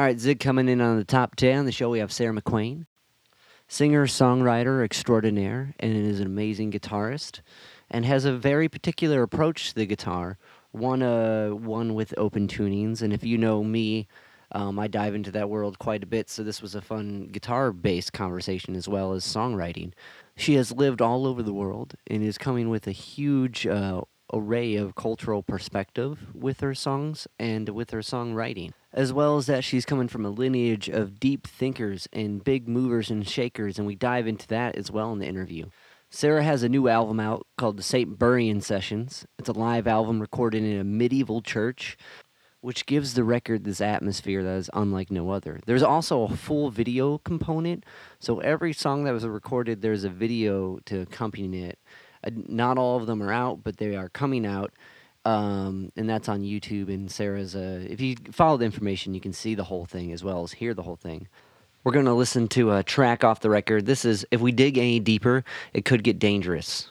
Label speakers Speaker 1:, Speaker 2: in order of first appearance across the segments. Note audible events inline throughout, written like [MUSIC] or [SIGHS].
Speaker 1: All right, Zig coming in on the top 10 on the show, we have Sarah McQuaid, singer, songwriter extraordinaire, and is an amazing guitarist, and has a very particular approach to the guitar, one, uh, one with open tunings. And if you know me, um, I dive into that world quite a bit, so this was a fun guitar based conversation as well as songwriting. She has lived all over the world and is coming with a huge uh, array of cultural perspective with her songs and with her songwriting, as well as that she's coming from a lineage of deep thinkers and big movers and shakers, and we dive into that as well in the interview. Sarah has a new album out called the St. Buryan Sessions. It's a live album recorded in a medieval church, which gives the record this atmosphere that is unlike no other. There's also a full video component, so every song that was recorded, there's a video to accompany it not all of them are out, but they are coming out. Um, and that's on YouTube. And Sarah's, uh, if you follow the information, you can see the whole thing as well as hear the whole thing. We're going to listen to a track off the record. This is If We Dig Any Deeper, It Could Get Dangerous.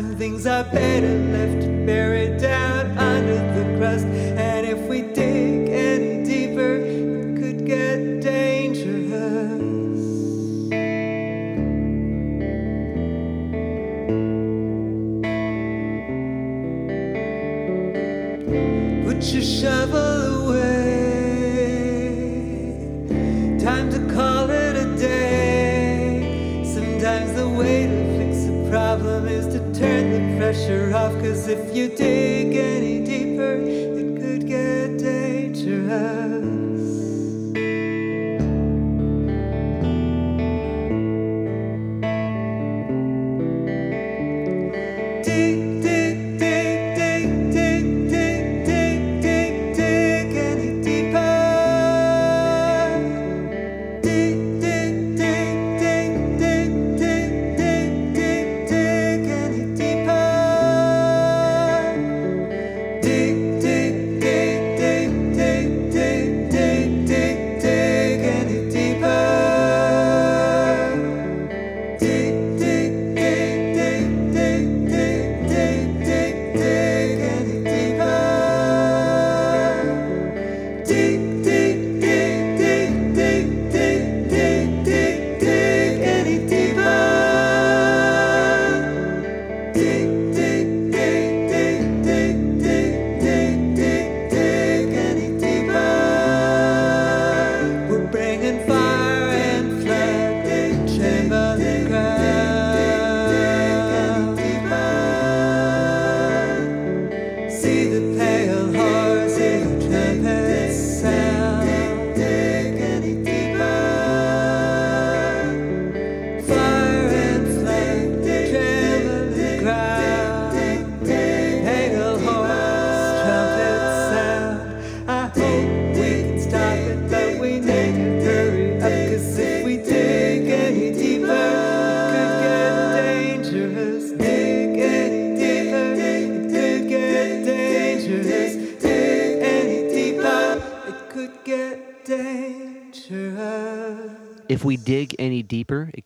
Speaker 2: and things.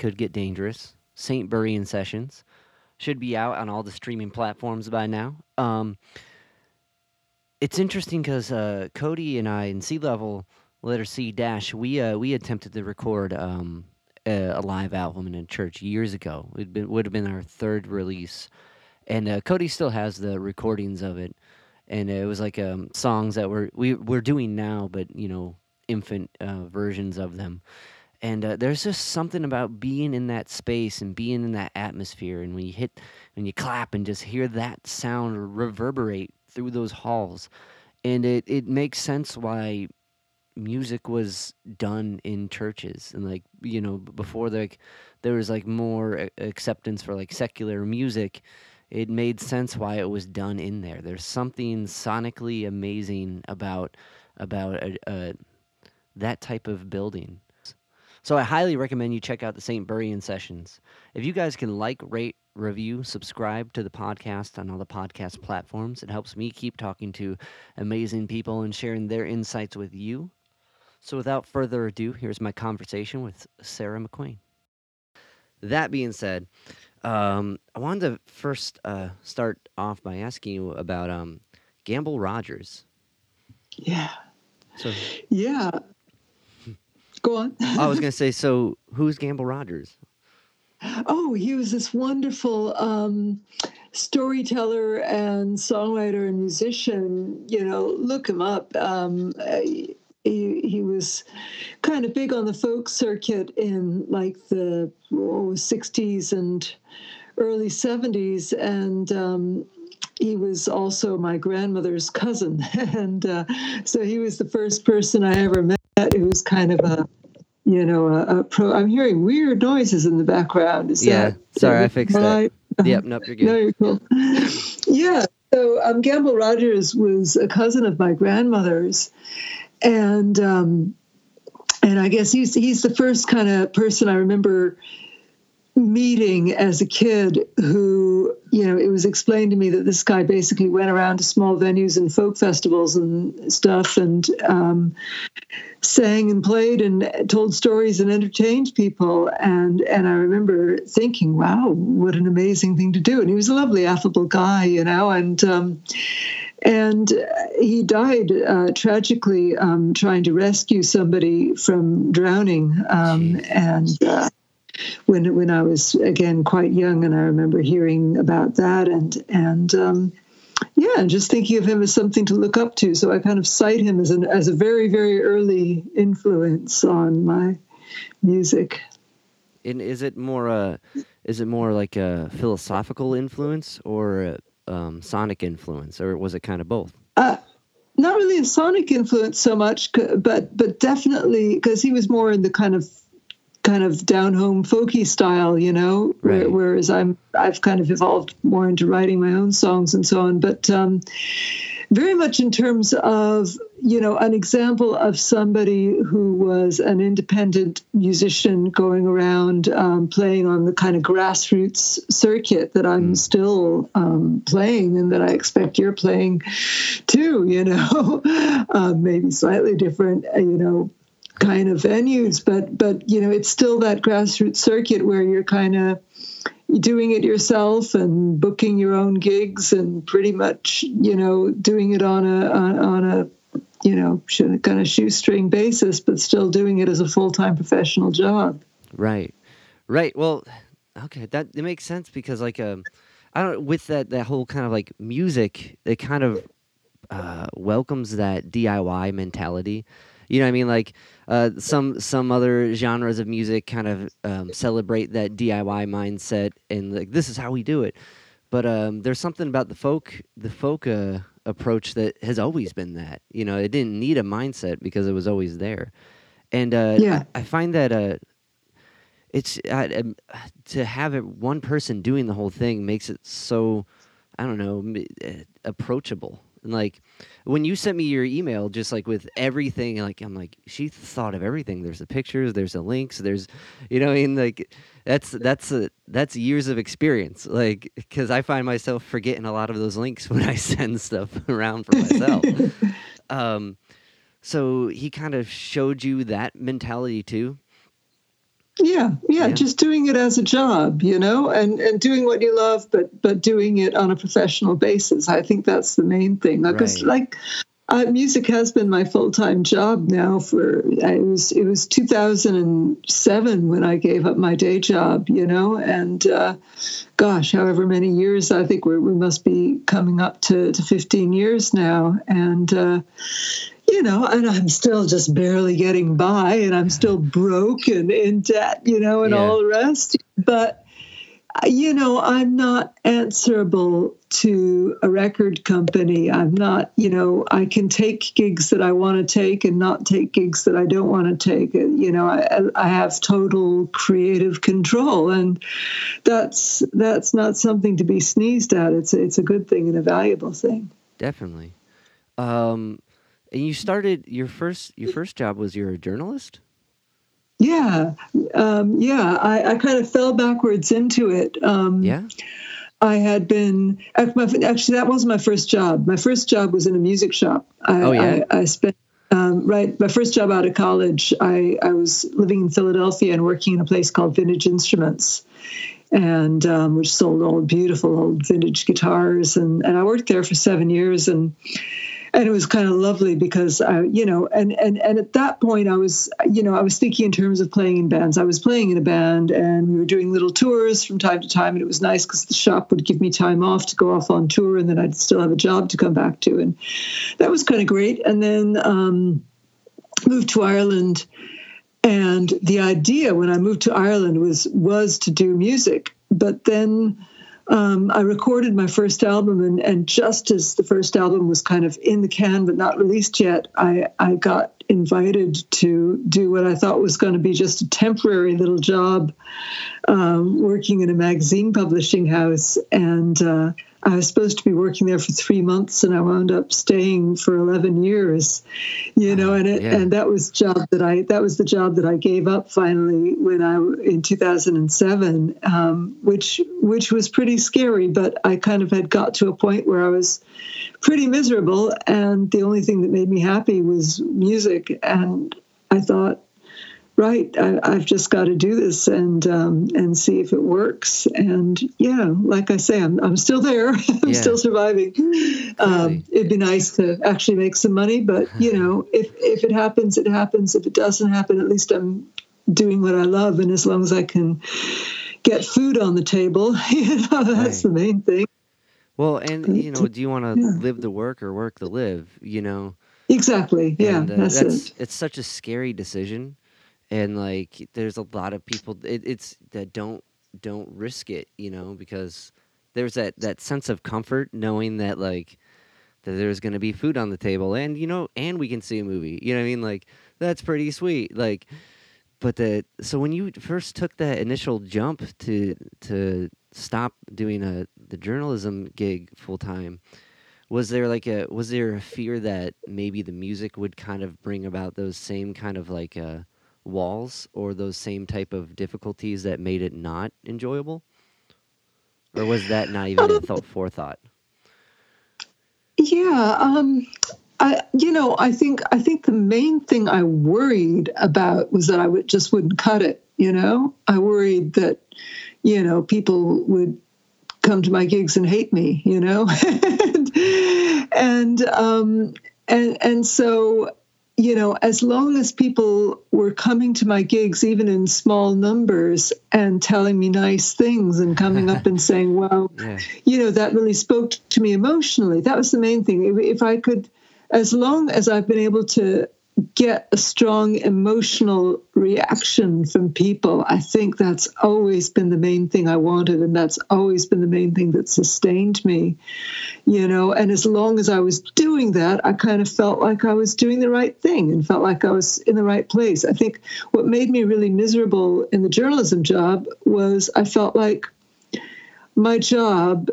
Speaker 2: Could get dangerous.
Speaker 1: Saint Buryan Sessions should be out on all the streaming platforms by now. Um, it's interesting because uh, Cody and I in Sea Level Letter C Dash we uh, we attempted to record um, a, a live album in a church years ago. It would have been our third release, and uh, Cody still has the recordings of it. And it was like um, songs that we're we, we're doing now, but you know, infant uh, versions of them. And uh, there's just something about being in that space and being in that atmosphere. And when you hit, when you clap and just hear that sound reverberate through those halls, and it it makes sense why music was done in churches and like you know before like there was like more acceptance for like secular music it made sense why it was done in there there's something sonically amazing about about a, a, that type of building so i highly recommend you check out the st Buryan sessions if you guys can like rate review subscribe to the podcast on all the podcast platforms it helps me keep talking to amazing people and sharing their insights with you so, without further ado, here's my conversation with Sarah McQuaid. That being said, um, I wanted to first uh, start off by asking you about um, Gamble Rogers.
Speaker 2: Yeah. So, yeah. Go on.
Speaker 1: I was going [LAUGHS] to say, so who's Gamble Rogers?
Speaker 2: Oh, he was this wonderful um, storyteller and songwriter and musician. You know, look him up. Um, he, he was kind of big on the folk circuit in like the oh, 60s and early 70s and um, he was also my grandmother's cousin [LAUGHS] and uh, so he was the first person i ever met who was kind of a you know a, a pro i'm hearing weird noises in the background.
Speaker 1: Is yeah that, sorry that i fixed that. [LAUGHS] yep [LAUGHS] nope you're good.
Speaker 2: no you're cool. Yeah so um, gamble rogers was a cousin of my grandmother's and um, and I guess he's he's the first kind of person I remember meeting as a kid who you know it was explained to me that this guy basically went around to small venues and folk festivals and stuff and um, sang and played and told stories and entertained people and and I remember thinking wow what an amazing thing to do and he was a lovely affable guy you know and um, and he died uh, tragically um, trying to rescue somebody from drowning. Um, and uh, when when I was again quite young, and I remember hearing about that, and and um, yeah, and just thinking of him as something to look up to. So I kind of cite him as an as a very very early influence on my music.
Speaker 1: And is it more a is it more like a philosophical influence or um, sonic influence, or was it kind of both?
Speaker 2: Uh, not really a sonic influence so much, but but definitely because he was more in the kind of kind of down home folky style, you know. Right. Whereas I'm I've kind of evolved more into writing my own songs and so on. But um, very much in terms of you know an example of somebody who was an independent musician going around um, playing on the kind of grassroots circuit that i'm mm. still um, playing and that i expect you're playing too you know uh, [LAUGHS] maybe slightly different uh, you know kind of venues but but you know it's still that grassroots circuit where you're kind of doing it yourself and booking your own gigs and pretty much you know doing it on a on, a you know kind of shoestring basis but still doing it as a full-time professional job.
Speaker 1: Right. Right. Well okay that, that makes sense because like um i don't with that that whole kind of like music it kind of uh welcomes that diy mentality. You know what I mean? Like uh, some some other genres of music kind of um, celebrate that DIY mindset and like this is how we do it. But um, there's something about the folk the folk uh, approach that has always been that. You know, it didn't need a mindset because it was always there. And uh, yeah. I, I, find that uh, it's um, to have it one person doing the whole thing makes it so I don't know approachable and like when you sent me your email, just like with everything, like I'm like, she thought of everything. There's the pictures, there's the links, there's, you know, I mean, like that's that's a that's years of experience. Like because I find myself forgetting a lot of those links [LAUGHS] when I send stuff [LAUGHS] around for myself. [LAUGHS] um, so he kind of showed you that mentality too.
Speaker 2: Yeah, yeah,
Speaker 1: Yeah.
Speaker 2: just doing it as a job, you know, and and doing what you love, but but doing it on a professional basis. I think that's the main thing. Because
Speaker 1: Right.
Speaker 2: like, uh, music has been my full time job now for it was it was 2007 when I gave up my day job, you know, and uh, gosh, however many years I think we must be coming up to, to 15 years now, and. Uh, you know, and I'm still just barely getting by, and I'm still [LAUGHS] broke and in debt, you know, and
Speaker 1: Yeah.
Speaker 2: all the rest. But, uh, you know, I'm not answerable to a record company. I'm not, you know, I can take gigs that I want to take and not take gigs that I don't want to take. Uh, You know, I, I have total creative control, and that's that's not something to be sneezed at. It's it's a good thing and a valuable thing.
Speaker 1: Definitely. Um, and you started your first your first job was you're a journalist.
Speaker 2: Yeah, um, yeah. I, I kind of fell backwards into it. Um,
Speaker 1: Yeah.
Speaker 2: I had been actually that wasn't my first job. My first job was in a music shop. I,
Speaker 1: Oh, yeah?
Speaker 2: I, I spent um, right my first job out of college. I, I was living in Philadelphia and working in a place called Vintage Instruments, and um, which sold old beautiful old vintage guitars. And and I worked there for seven years and and it was kind of lovely because I, you know, and and and at that point I was, you know, I was thinking in terms of playing in bands. I was playing in a band, and we were doing little tours from time to time, and it was nice because the shop would give me time off to go off on tour, and then I'd still have a job to come back to, and that was kind of great. And then um, moved to Ireland, and the idea when I moved to Ireland was was to do music, but then um, I recorded my first album, and, and just as the first album was kind of in the can but not released yet, I, I got invited to do what I thought was going to be just a temporary little job um, working in a magazine publishing house. And uh, I was supposed to be working there for three months, and I wound up staying for 11 years, you know, and it,
Speaker 1: yeah.
Speaker 2: and that was job that I that was the job that I gave up finally when I in 2007, um, which which was pretty scary. But I kind of had got to a point where I was pretty miserable, and the only thing that made me happy was music. And I thought, right, I, I've just got to do this and um, and see if it works. And yeah, like I say, I'm I'm still there. [LAUGHS] I'm
Speaker 1: Yeah.
Speaker 2: still surviving. Um, it'd be nice to actually make some money, but you know, if if it happens, it happens. If it doesn't happen, at least I'm doing what I love, and as long as I can get food on the table, [LAUGHS] you know, that's
Speaker 1: Right.
Speaker 2: the main thing.
Speaker 1: Well, and you know, do you want to
Speaker 2: Yeah.
Speaker 1: live the work or work the live? You know.
Speaker 2: Exactly. Yeah,
Speaker 1: and, uh,
Speaker 2: that's,
Speaker 1: that's
Speaker 2: it.
Speaker 1: it's such a scary decision and like there's a lot of people it, it's that don't don't risk it you know because there's that that sense of comfort knowing that like that there's going to be food on the table and you know and we can see a movie you know what i mean? Like that's pretty sweet like but the so when you first took that initial jump to to stop doing a the journalism gig full time was there like a was there a fear that maybe the music would kind of bring about those same kind of like uh, walls or those same type of difficulties that made it not enjoyable or was that not even a thought forethought
Speaker 2: Yeah, um, I you know I think I think the main thing I worried about was that I would just wouldn't cut it. You know, I worried that you know people would come to my gigs and hate me. You know, [LAUGHS] and and um, and and so you know as long as people were coming to my gigs even in small numbers and telling me nice things and coming up [LAUGHS] and saying wow
Speaker 1: yeah.
Speaker 2: you know that really spoke to me emotionally. That was the main thing. If, if i could as long as i've been able to get a strong emotional reaction from people. I think that's always been the main thing i wanted and that's always been the main thing that sustained me you know? And as long as i was doing that i kind of felt like i was doing the right thing and felt like i was in the right place. I think what made me really miserable in the journalism job was i felt like my job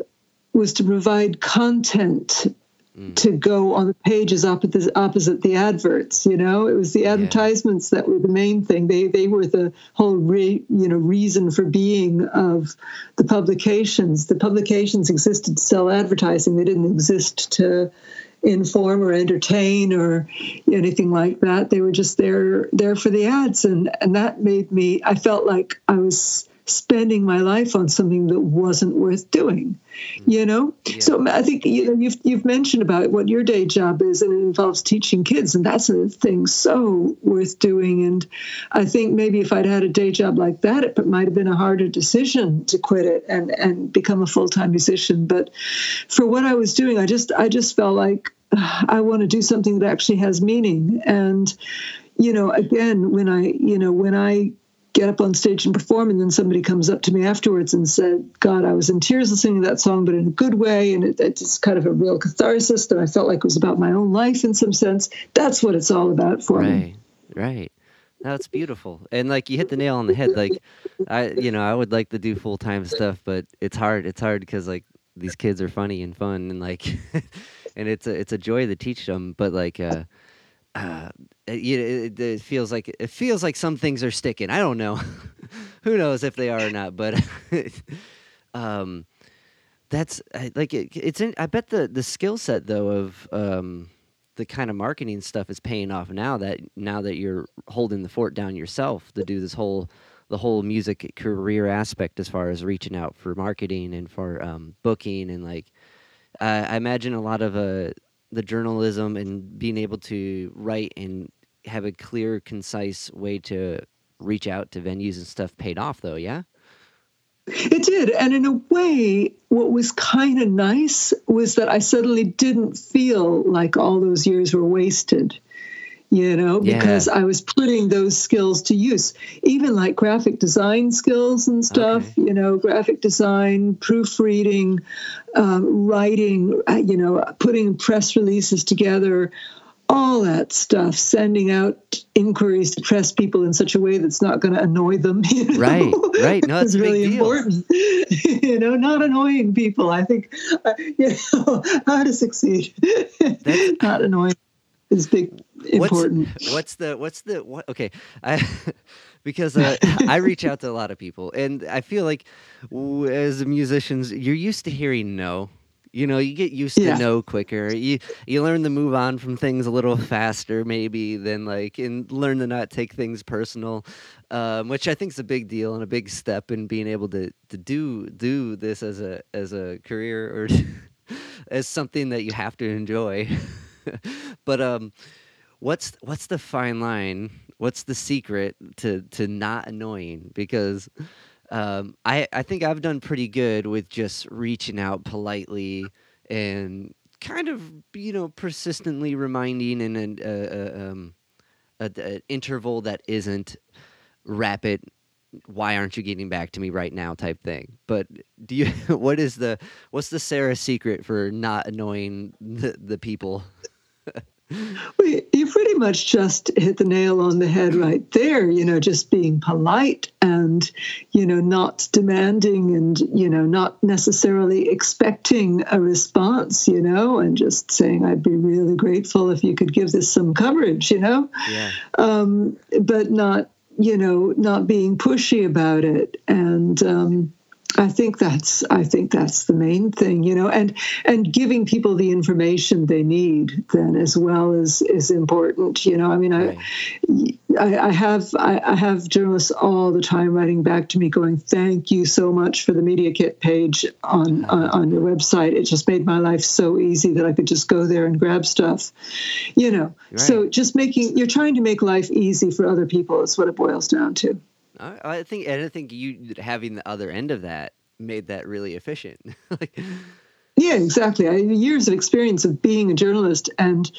Speaker 2: was to provide content Mm. to go on the pages opposite, opposite the adverts you know? It was the advertisements that were the main thing. They they were the whole re, you know reason for being of the publications. The publications existed to sell advertising. They didn't exist to inform or entertain or anything like that. They were just there there for the ads, and and that made me. I felt like I was spending my life on something that wasn't worth doing mm-hmm. you know? Yeah. so i think you know you've, you've mentioned about what your day job is and it involves teaching kids and that's a thing so worth doing. And i think maybe if i'd had a day job like that it might have been a harder decision to quit it and and become a full-time musician. But for what i was doing i just i just felt like i want to do something that actually has meaning. And you know again when i you know when i get up on stage and perform and then somebody comes up to me afterwards and said god i was in tears listening to that song but in a good way. And it, it's kind of a real catharsis that i felt like it was about my own life in some sense. That's what it's all about for
Speaker 1: right,
Speaker 2: me.
Speaker 1: Right that's beautiful. And like you hit the nail on the head. Like i you know i would like to do full-time stuff but it's hard. It's hard because like these kids are funny and fun and like [LAUGHS] and it's a it's a joy to teach them but like uh uh, it, it, feels like it feels like some things are sticking. I don't know. [LAUGHS] Who knows if they are or not? But [LAUGHS] um, that's like it, it's. In, I bet the the skill set though of um, the kind of marketing stuff is paying off now that now that you're holding the fort down yourself to do this whole the whole music career aspect as far as reaching out for marketing and for um, booking and like I imagine a lot of uh, the journalism and being able to write and have a clear, concise way to reach out to venues and stuff paid off, though. Yeah.
Speaker 2: It did. And in a way, what was kind of nice was that I suddenly didn't feel like all those years were wasted you know, because yeah. I was putting those skills to use, even like graphic design skills and stuff, okay. you know, graphic design, proofreading, um, writing, uh, you know, putting press releases together, all that stuff, sending out inquiries to press people in such a way that's not going to annoy them. [LAUGHS] You know?
Speaker 1: Right, right. No, [LAUGHS] that's
Speaker 2: really important. [LAUGHS] you know, not annoying people. I think, uh, you know, how to succeed. not annoying is big important.
Speaker 1: What's, what's the what's the what? Okay, I [LAUGHS] because uh, [LAUGHS] I reach out to a lot of people, and I feel like as musicians, you're used to hearing no. You know, you get used yeah. to no quicker. You you learn to move on from things a little faster, maybe than like, and learn to not take things personal, um, which I think is a big deal and a big step in being able to to do do this as a as a career or [LAUGHS] as something that you have to enjoy. [LAUGHS] but um, what's what's the fine line? What's the secret to to not annoying? Because um, I I think I've done pretty good with just reaching out politely and kind of you know persistently reminding in an uh, uh, um, a, a interval that isn't rapid why aren't you getting back to me right now type thing but do you [LAUGHS] what is the what's the sarah secret for not annoying the, the people
Speaker 2: you pretty much just hit the nail on the head right there. You know, just being polite and, you know, not demanding and, you know, not necessarily expecting a response, you know, and just saying, I'd be really grateful if you could give this some coverage, you know?
Speaker 1: Yeah.
Speaker 2: Um, but not, you know, not being pushy about it. And, um, I think that's I think that's the main thing, you know, and and giving people the information they need then as well is is important, you know. I mean, right. I, I, have I, I, have journalists all the time writing back to me going, "Thank you so much for the media kit page on on, on your website. It just made my life so easy that I could just go there and grab stuff, you know." Right. So just making you're trying to make life easy for other people is what it boils down to.
Speaker 1: I, think, and I think you having the other end of that made that really efficient. [LAUGHS] like,
Speaker 2: yeah, exactly. I years of experience of being a journalist and,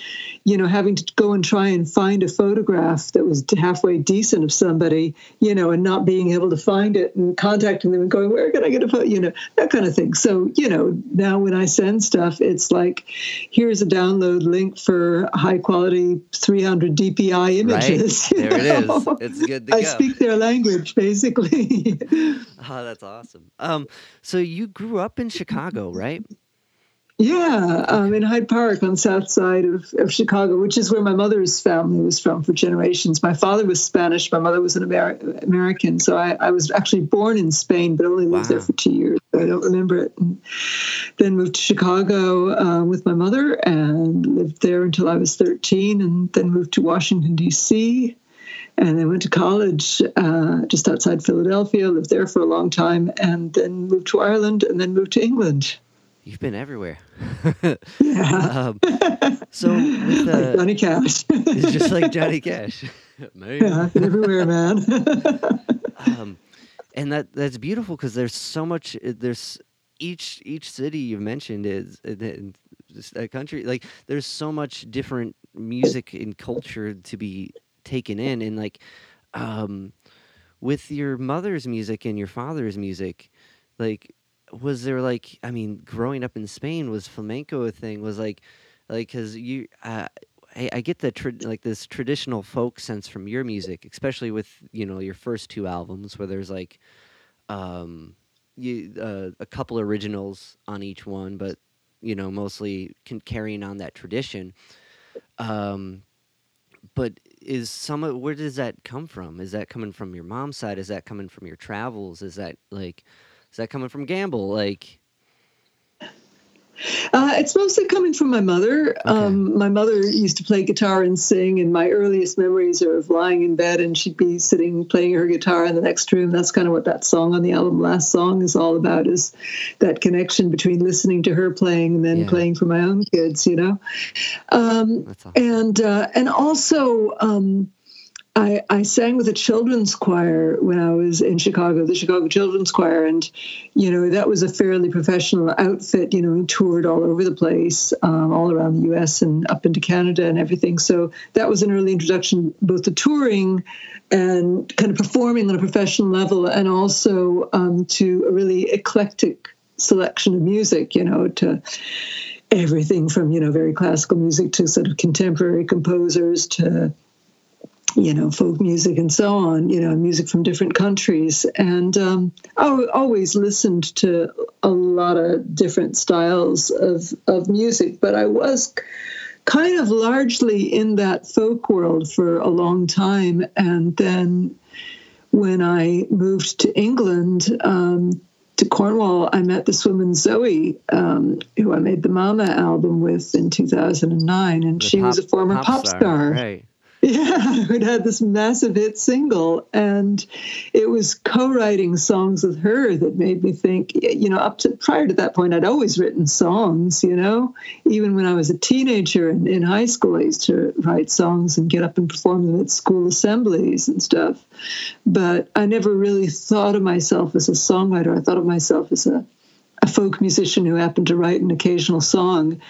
Speaker 2: you know, having to go and try and find a photograph that was halfway decent of somebody, you know, and not being able to find it and contacting them and going, where can I get a photo, you know, that kind of thing. So, you know, now when I send stuff, it's like, here's a download link for high quality 300 DPI images. [LAUGHS]
Speaker 1: Right. There know? it is. It's good to
Speaker 2: I go. speak their language, basically. [LAUGHS]
Speaker 1: oh, that's awesome. Um, so you grew up in Chicago, right?
Speaker 2: Yeah, um, in Hyde Park on the south side of, of Chicago, which is where my mother's family was from for generations. My father was Spanish, my mother was an Amer- American. So I, I, was actually born in Spain, but only lived wow. there for two years. I don't remember it. And then moved to Chicago uh, with my mother and lived there until I was 13, and then moved to Washington, D.C. And then went to college uh, just outside Philadelphia, lived there for a long time, and then moved to Ireland, and then moved to England.
Speaker 1: You've been everywhere.
Speaker 2: yeah. [LAUGHS] um,
Speaker 1: so with uh, [LAUGHS]
Speaker 2: like Johnny Cash.
Speaker 1: it's just like [LAUGHS] Johnny Cash.
Speaker 2: Yeah, everywhere, man.
Speaker 1: um, and that that's beautiful because there's so much. Uh, there's each each city you've mentioned is a country like there's so much different music and culture to be taken in and like um with your mother's music and your father's music like was there like I mean, growing up in Spain was flamenco a thing? Was like like because you uh, I, I get the tra- like this traditional folk sense from your music, especially with you know your first two albums where there's like um you uh, a couple originals on each one, but you know mostly can, carrying on that tradition. Um, but is some of where does that come from? Is that coming from your mom's side? Is that coming from your travels? Is that like is that coming from Gamble? Like,
Speaker 2: uh, it's mostly coming from my mother. Okay. Um, my mother used to play guitar and sing, and my earliest memories are of lying in bed and she'd be sitting playing her guitar in the next room. That's kind of what that song on the album, Last Song, is all about is that connection between listening to her playing and then yeah. playing for my own kids, you know? Um, awesome. And, uh, and also, um, I, I sang with a children's choir when I was in Chicago, the Chicago Children's Choir, and you know that was a fairly professional outfit. You know, we toured all over the place, um, all around the U.S. and up into Canada and everything. So that was an early introduction, both to touring and kind of performing on a professional level, and also um, to a really eclectic selection of music. You know, to everything from you know very classical music to sort of contemporary composers to you know, folk music and so on, you know, music from different countries. And um, I always listened to a lot of different styles of, of music, but I was kind of largely in that folk world for a long time. And then when I moved to England, um, to Cornwall, I met this woman, Zoe, um, who I made the Mama album with in 2009. And the she pop, was a former pop, star.
Speaker 1: Right.
Speaker 2: Yeah, [LAUGHS] it had this massive hit single, and it was co-writing songs with her that made me think. You know, up to prior to that point, I'd always written songs. You know, even when I was a teenager in, in high school, I used to write songs and get up and perform them at school assemblies and stuff. But I never really thought of myself as a songwriter. I thought of myself as a, a folk musician who happened to write an occasional song.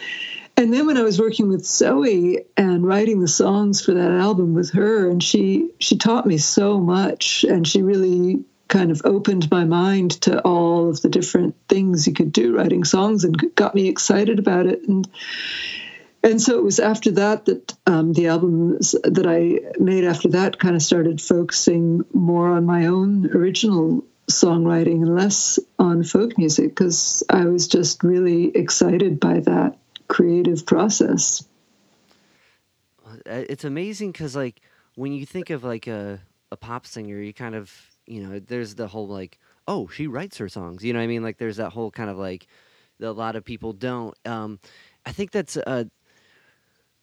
Speaker 2: And then when I was working with Zoe and writing the songs for that album with her, and she she taught me so much, and she really kind of opened my mind to all of the different things you could do writing songs, and got me excited about it. And and so it was after that that um, the albums that I made after that kind of started focusing more on my own original songwriting and less on folk music because I was just really excited by that creative process.
Speaker 1: Uh, it's amazing because, like, when you think of like a a pop singer, you kind of you know there's the whole like oh she writes her songs. You know what I mean? Like there's that whole kind of like a lot of people don't. Um, I think that's uh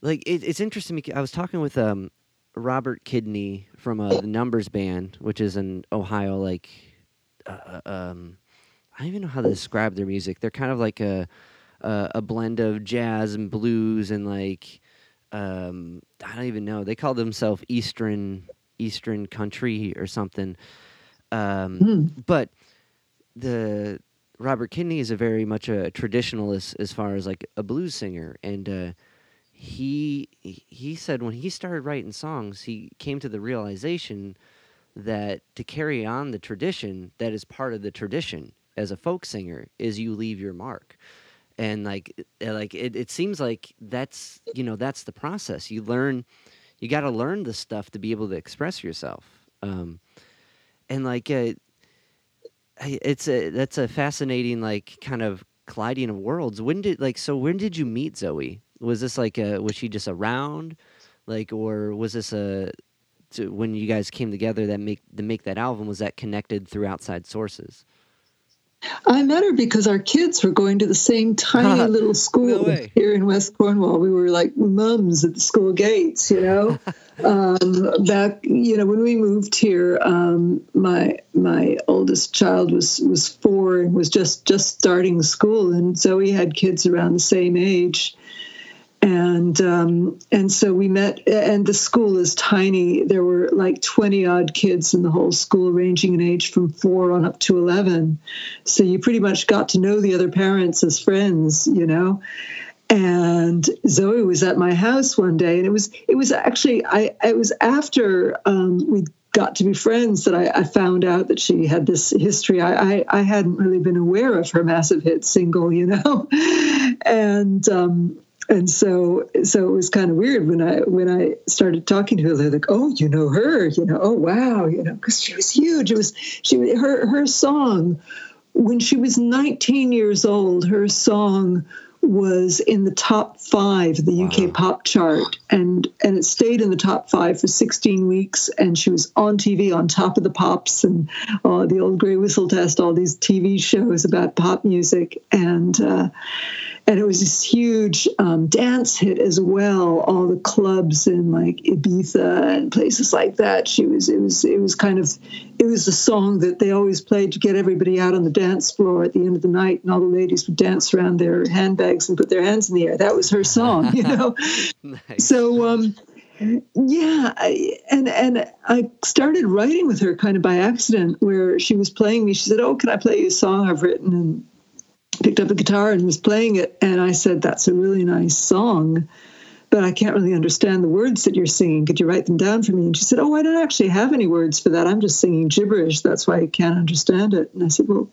Speaker 1: like it, it's interesting. Because I was talking with um Robert Kidney from uh, the Numbers Band, which is in Ohio. Like, uh, uh, um, I don't even know how to describe their music. They're kind of like a uh, a blend of jazz and blues and like um, I don't even know. They call themselves Eastern Eastern Country or something. Um, mm. But the Robert Kidney is a very much a traditionalist as far as like a blues singer, and uh, he he said when he started writing songs, he came to the realization that to carry on the tradition, that is part of the tradition as a folk singer, is you leave your mark and like uh, like it, it seems like that's you know that's the process you learn you got to learn the stuff to be able to express yourself um, and like uh, it's a that's a fascinating like kind of colliding of worlds. When did like so? When did you meet Zoe? Was this like a was she just around, like, or was this a to, when you guys came together that make to make that album? Was that connected through outside sources?
Speaker 2: I met her because our kids were going to the same tiny little school
Speaker 1: No
Speaker 2: here in West Cornwall. We were like mums at the school gates, you know. [LAUGHS] um, back, you know, when we moved here, um, my my oldest child was was four and was just just starting school, and Zoe had kids around the same age and um, and so we met and the school is tiny. There were like 20 odd kids in the whole school ranging in age from four on up to 11 so you pretty much got to know the other parents as friends you know? And zoe was at my house one day and it was it was actually i it was after um, we got to be friends that I, I, found out that she had this history. I, I, I, hadn't really been aware of her massive hit single, you know, [LAUGHS] and um, and so so it was kind of weird when I when I started talking to her. They're like, "Oh, you know her? You know? Oh, wow! You know, because she was huge. It was she her her song when she was 19 years old. Her song was in the top five of the wow. UK pop chart, and and it stayed in the top five for 16 weeks. And she was on TV on Top of the Pops and uh, the Old Grey Whistle Test, all these TV shows about pop music, and. Uh, and it was this huge um, dance hit as well. All the clubs in like Ibiza and places like that. She was it was it was kind of it was the song that they always played to get everybody out on the dance floor at the end of the night, and all the ladies would dance around their handbags and put their hands in the air. That was her song, you know. [LAUGHS] [LAUGHS] nice. So. Um, yeah I, and and i started writing with her kind of by accident where she was playing me she said oh can i play you a song i've written and picked up a guitar and was playing it. And I said, That's a really nice song, but I can't really understand the words that you're singing. Could you write them down for me? And she said, Oh, I don't actually have any words for that. I'm just singing gibberish. That's why I can't understand it. And I said, Well,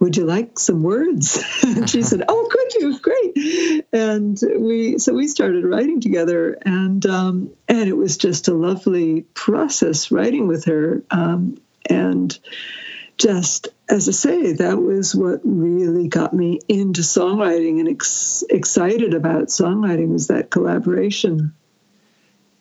Speaker 2: would you like some words? [LAUGHS] and she said, Oh, could you? Great. And we, so we started writing together, and um, and it was just a lovely process writing with her. Um, and just as I say, that was what really got me into songwriting and ex- excited about songwriting was that collaboration.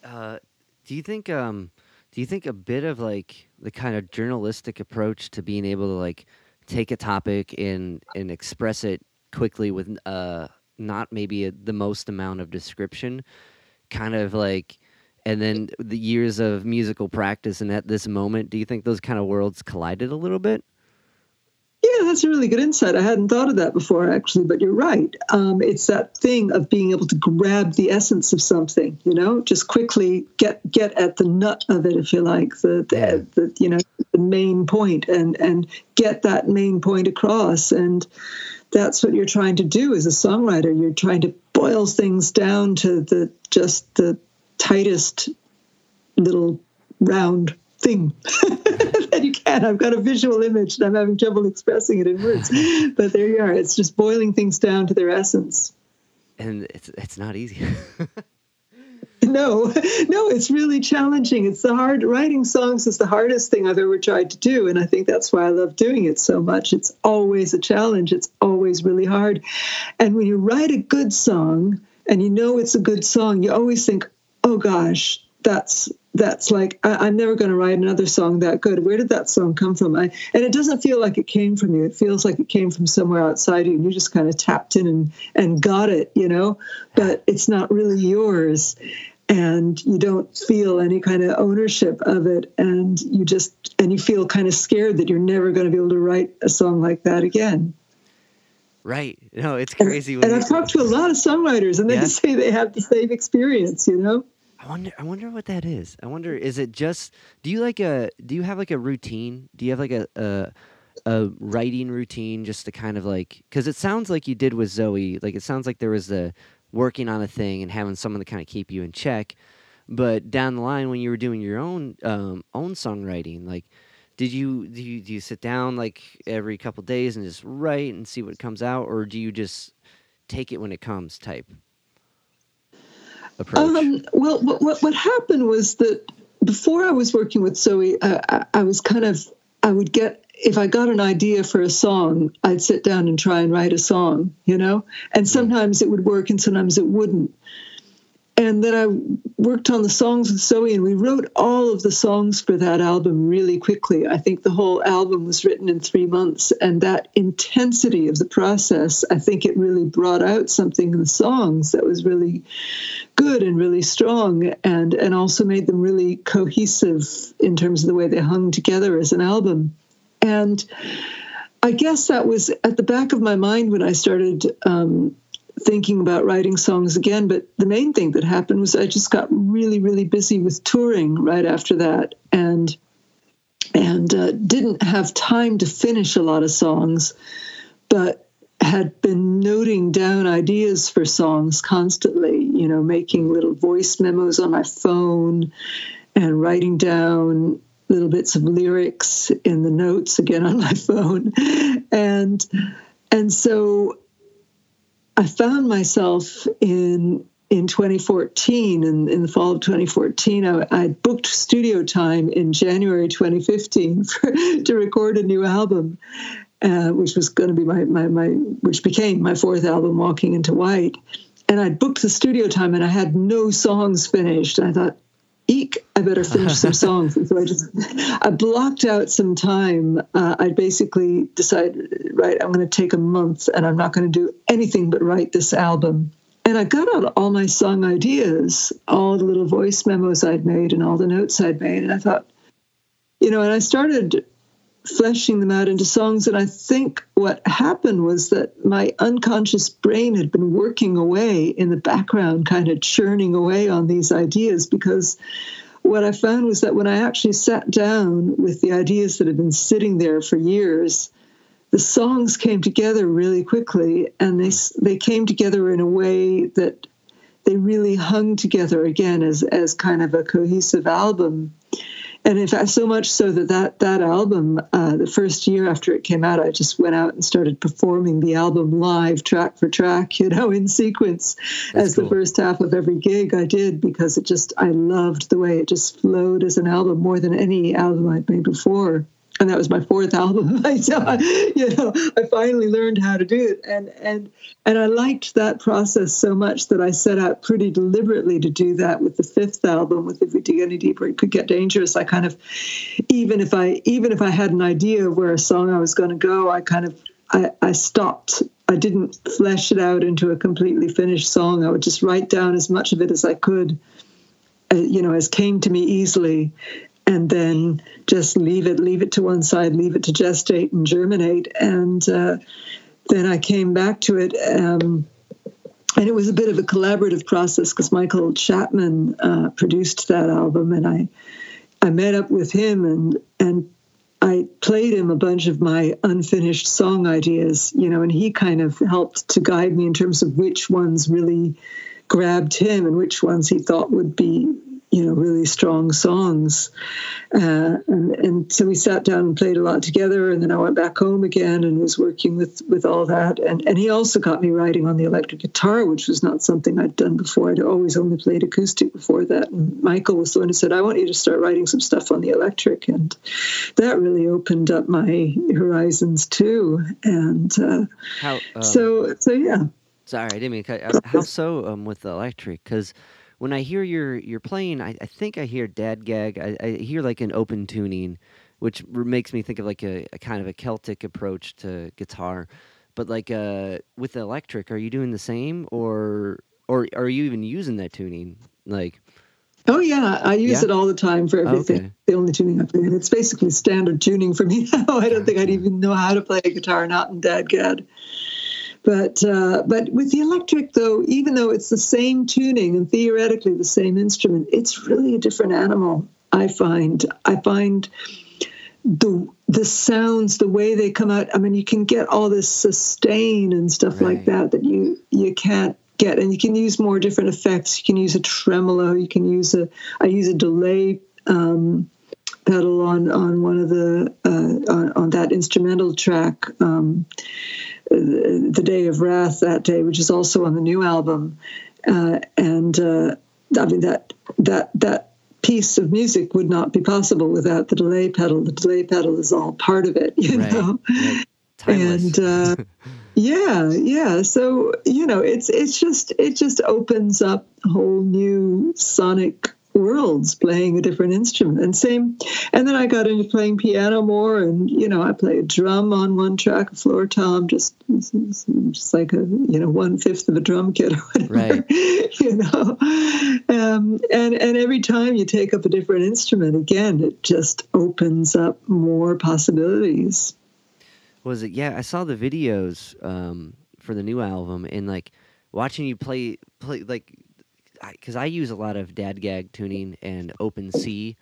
Speaker 1: Uh, do you think? Um, do you think a bit of like the kind of journalistic approach to being able to like take a topic and and express it quickly with uh not maybe a, the most amount of description, kind of like and then the years of musical practice and at this moment do you think those kind of worlds collided a little bit?
Speaker 2: Yeah that's a really good insight. I hadn't thought of that before actually but you're right. Um, it's that thing of being able to grab the essence of something you know just quickly get get at the nut of it if you like the, the, yeah. the you know the main point and and get that main point across. And that's what you're trying to do as a songwriter. You're trying to boil things down to the just the tightest little round thing [LAUGHS] that you can. I've got a visual image and I'm having trouble expressing it in words. [LAUGHS] but there you are. It's just boiling things down to their essence.
Speaker 1: And it's it's not easy. [LAUGHS]
Speaker 2: no, no, it's really challenging. It's the hard writing songs is the hardest thing I've ever tried to do. And I think that's why I love doing it so much. It's always a challenge. It's always really hard. And when you write a good song and you know it's a good song, you always think, oh gosh, that's that's like I, am never going to write another song that good. Where did that song come from? I, and it doesn't feel like it came from you. It feels like it came from somewhere outside you, and you just kind of tapped in and and got it, you know. But it's not really yours, and you don't feel any kind of ownership of it, and you just and you feel kind of scared that you're never going to be able to write a song like that again.
Speaker 1: Right. No, it's crazy.
Speaker 2: And, and I've talked to a lot of songwriters, and they yeah. just say they have the same experience. You know.
Speaker 1: I wonder. I wonder what that is. I wonder. Is it just? Do you like a? Do you have like a routine? Do you have like a a, a writing routine just to kind of like? Because it sounds like you did with Zoe. Like it sounds like there was a working on a thing and having someone to kind of keep you in check. But down the line, when you were doing your own um, own songwriting, like did you do you do you sit down like every couple days and just write and see what comes out, or do you just take it when it comes type approach? Um,
Speaker 2: well, what, what happened was that before I was working with Zoe, uh, I, I was kind of I would get if I got an idea for a song, I'd sit down and try and write a song, you know? And sometimes it would work and sometimes it wouldn't and then I worked on the songs with Zoe, and we wrote all of the songs for that album really quickly. I think the whole album was written in three months, and that intensity of the process, I think it really brought out something in the songs that was really good and really strong, and and also made them really cohesive in terms of the way they hung together as an album. And I guess that was at the back of my mind when I started. Um, thinking about writing songs again. But the main thing that happened was I just got really, really busy with touring right after that, and and uh, didn't have time to finish a lot of songs, but had been noting down ideas for songs constantly. You know, making little voice memos on my phone and writing down little bits of lyrics in the notes again on my [LAUGHS] phone and and so I found myself in in 2014 and in the fall of 2014 I, I booked studio time in January 2015 [LAUGHS] for, to record a new album uh, which was going to be my, my my which became my fourth album Walking into White. And I booked the studio time and I had no songs finished. I thought eek, I better finish some songs. And so I just, I blocked out some time. Uh, I basically decided, right, I'm going to take a month and I'm not going to do anything but write this album. And I got out all my song ideas, all the little voice memos I'd made and all the notes I'd made. And I thought, you know, and I started fleshing them out into songs. And I think what happened was that my unconscious brain had been working away in the background, kind of churning away on these ideas. Because what I found was that when I actually sat down with the ideas that had been sitting there for years, the songs came together really quickly, and they they came together in a way that they really hung together again as as kind of a cohesive album and in fact, so much so that that, that album, uh, the first year after it came out, I just went out and started performing the album live, track for track, you know, in sequence, That's as cool. the first half of every gig I did because it just I loved the way it just flowed as an album more than any album I'd made before and that was my fourth album. so [LAUGHS] I, you know, I finally learned how to do it, and and and I liked that process so much that I set out pretty deliberately to do that with the fifth album. With if we dig any deeper, it could get dangerous. I kind of, even if I even if I had an idea of where a song I was going to go, I kind of I, I stopped. I didn't flesh it out into a completely finished song. I would just write down as much of it as I could. Uh, you know, as came to me easily, and then just leave it, leave it to one side, leave it to gestate and germinate. And uh, then I came back to it. Um, and it was a bit of a collaborative process because Michael Chapman uh, produced that album, and I I met up with him and and I played him a bunch of my unfinished song ideas, you know, and he kind of helped to guide me in terms of which ones really grabbed him and which ones he thought would be you know really strong songs. Uh, and, and so we sat down and played a lot together and then i went back home again and was working with with all that. And and he also got me writing on the electric guitar which was not something i'd done before. I'd always only played acoustic before that. And michael was the one who said i want you to start writing some stuff on the electric. And that really opened up my horizons too. And uh, how, um, so so yeah.
Speaker 1: Sorry i didn't mean to cut how so um, with the electric? Because when I hear your your playing, I, I think I hear Dadgad. I, I hear like an open tuning, which makes me think of like a, a kind of a Celtic approach to guitar. But like uh, with the electric, are you doing the same, or or are you even using that tuning? Like,
Speaker 2: oh yeah, I use yeah? it all the time for everything. Okay. The only tuning I play, it's basically standard tuning for me [LAUGHS] now. I don't think I'd even know how to play a guitar not in Dadgad. But uh, but with the electric, though, even though it's the same tuning and theoretically the same instrument, it's really a different animal. I find I find the the sounds, the way they come out. I mean, you can get all this sustain and stuff right. like that that you you can't get, and you can use more different effects. You can use a tremolo. You can use a I use a delay. Um, pedal on on one of the uh, on, on, that instrumental track um, the Day of Wrath that day, which is also on the new album, uh, and uh, I mean that that that piece of music would not be possible without the delay pedal. The delay pedal is all part of it, [LAUGHS] you
Speaker 1: Right.
Speaker 2: know.
Speaker 1: Right.
Speaker 2: And uh, [LAUGHS] yeah, yeah. So you know, it's it's just it just opens up whole new sonic worlds playing a different instrument. And same and then i got into playing piano more and you know i play a drum on one track a floor tom just just like a you know one fifth of a drum kit or whatever
Speaker 1: Right. [LAUGHS]
Speaker 2: you know. Um, and and every time you take up a different instrument again it just opens up more possibilities.
Speaker 1: Was it yeah i saw the videos um for the new album and like watching you play play like because I, use a lot of Dadgad tuning and open c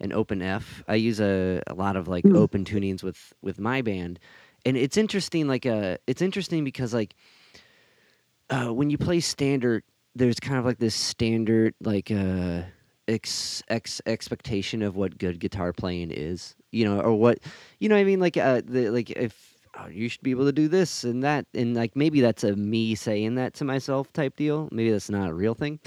Speaker 1: and open f. I use a, a lot of like
Speaker 2: Mm.
Speaker 1: open tunings with with my band. And it's interesting like uh it's interesting because like uh when you play standard there's kind of like this standard like uh ex, ex expectation of what good guitar playing is you know or what you know what i mean? Like uh the like if oh, you should be able to do this and that and like maybe that's a me saying that to myself type deal. Maybe that's not a real thing.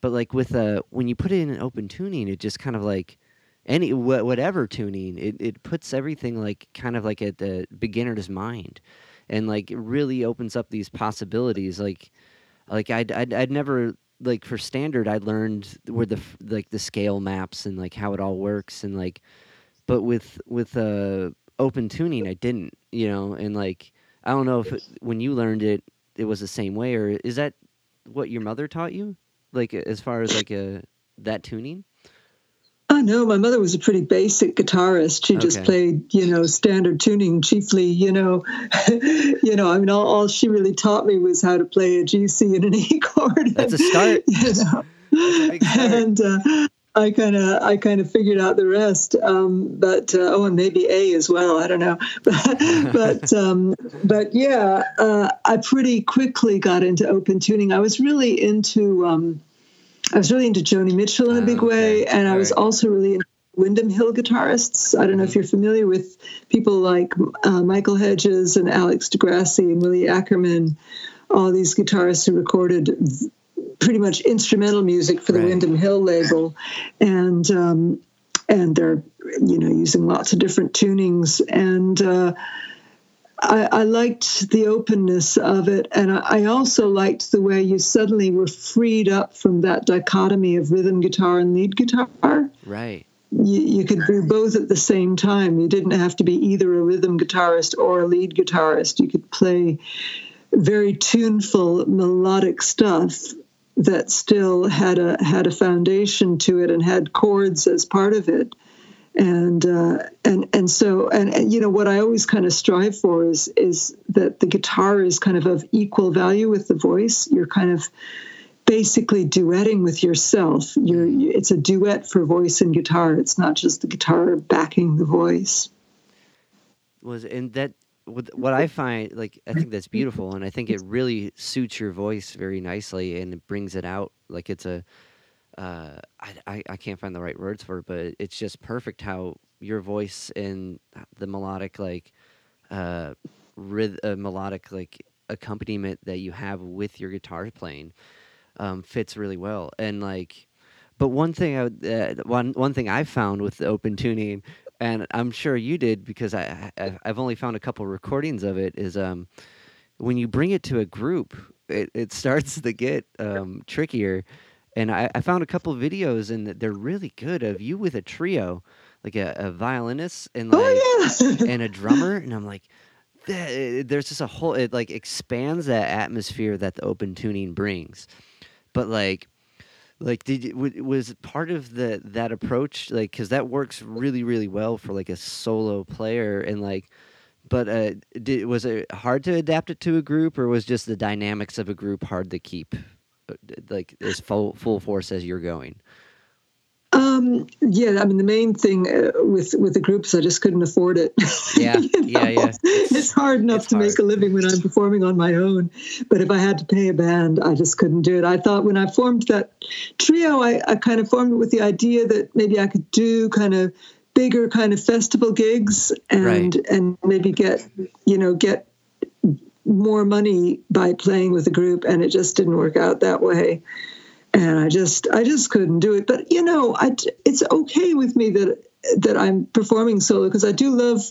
Speaker 1: But like with a when you put it in an open tuning it just kind of like any wha- whatever tuning it, it puts everything like kind of like at the beginner's mind and like it really opens up these possibilities. Like like I'd, I'd I'd never like for standard I learned where the like the scale maps and like how it all works and like but with with uh open tuning I didn't you know and like I don't know if it, when you learned it it was the same way or is that what your mother taught you like as far as like a that tuning
Speaker 2: Oh no, my mother was a pretty basic guitarist. She just played, you know, standard tuning chiefly, you know. [LAUGHS] you know, I mean all, all she really taught me was how to play a G, C, and an E [LAUGHS] chord.
Speaker 1: That's a start.
Speaker 2: you know.
Speaker 1: That's a start.
Speaker 2: And uh, I kind of, I kind of figured out the rest. Um, but uh, oh, and maybe A as well. I don't know. [LAUGHS] But, but, [LAUGHS] um, but yeah, uh, I pretty quickly got into open tuning. I was really into. Um, I was really into Joni Mitchell in a
Speaker 1: Ah,
Speaker 2: big way,
Speaker 1: okay.
Speaker 2: and I was
Speaker 1: right.
Speaker 2: also really into Windham Hill guitarists. I don't know if you're familiar with people like uh, Michael Hedges and Alex de Grassi and Willie Ackerman, all these guitarists who recorded pretty much instrumental music for the
Speaker 1: Right.
Speaker 2: Windham Hill label, and um, and they're you know using lots of different tunings and. Uh, I, I liked the openness of it, and I, I also liked the way you suddenly were freed up from that dichotomy of rhythm guitar and lead guitar.
Speaker 1: right
Speaker 2: You, you could do both at the same time. You didn't have to be either a rhythm guitarist or a lead guitarist. You could play very tuneful, melodic stuff that still had a had a foundation to it and had chords as part of it and uh, and and so and, and you know what I always kind of strive for is is that the guitar is kind of of equal value with the voice. You're kind of basically duetting with yourself. You're you, it's a duet for voice and guitar. It's not just the guitar backing the voice.
Speaker 1: was and that what I find like I think that's beautiful and I think it really suits your voice very nicely and it brings it out like it's a uh, I, I, I can't find the right words for it but it's just perfect how your voice and the melodic like uh, ryth- uh melodic like accompaniment that you have with your guitar playing um, fits really well and like but one thing I would- uh, one one thing I found with the open tuning, and I'm sure you did because I, I I've only found a couple recordings of it. Is um when you bring it to a group, it, it starts to get um, trickier. And I, I found a couple videos, and they're really good of you with a trio, like a, a violinist and like
Speaker 2: oh yeah.
Speaker 1: and a drummer, and I'm like, that, there's just a whole it like expands that atmosphere that the open tuning brings, but like, like did you, was part of the that approach like because that works really really well for like a solo player and like. But uh, did, was it hard to adapt it to a group, or was just the dynamics of a group hard to keep, uh, like as full full force as you're going?
Speaker 2: Um, yeah, I mean the main thing uh, with with the groups, I just couldn't afford it.
Speaker 1: Yeah, [LAUGHS]
Speaker 2: You
Speaker 1: yeah, yeah.
Speaker 2: know? It's, hard enough
Speaker 1: it's
Speaker 2: to make a living when I'm performing on my own, but if I had to pay a band, I just couldn't do it. I thought when I formed that trio, I, I kind of formed it with the idea that maybe I could do kind of bigger kind of festival gigs and
Speaker 1: Right.
Speaker 2: and maybe get you know get more money by playing with a group, and it just didn't work out that way. And I just I just couldn't do it. But you know, I it's okay with me that that I'm performing solo because I do love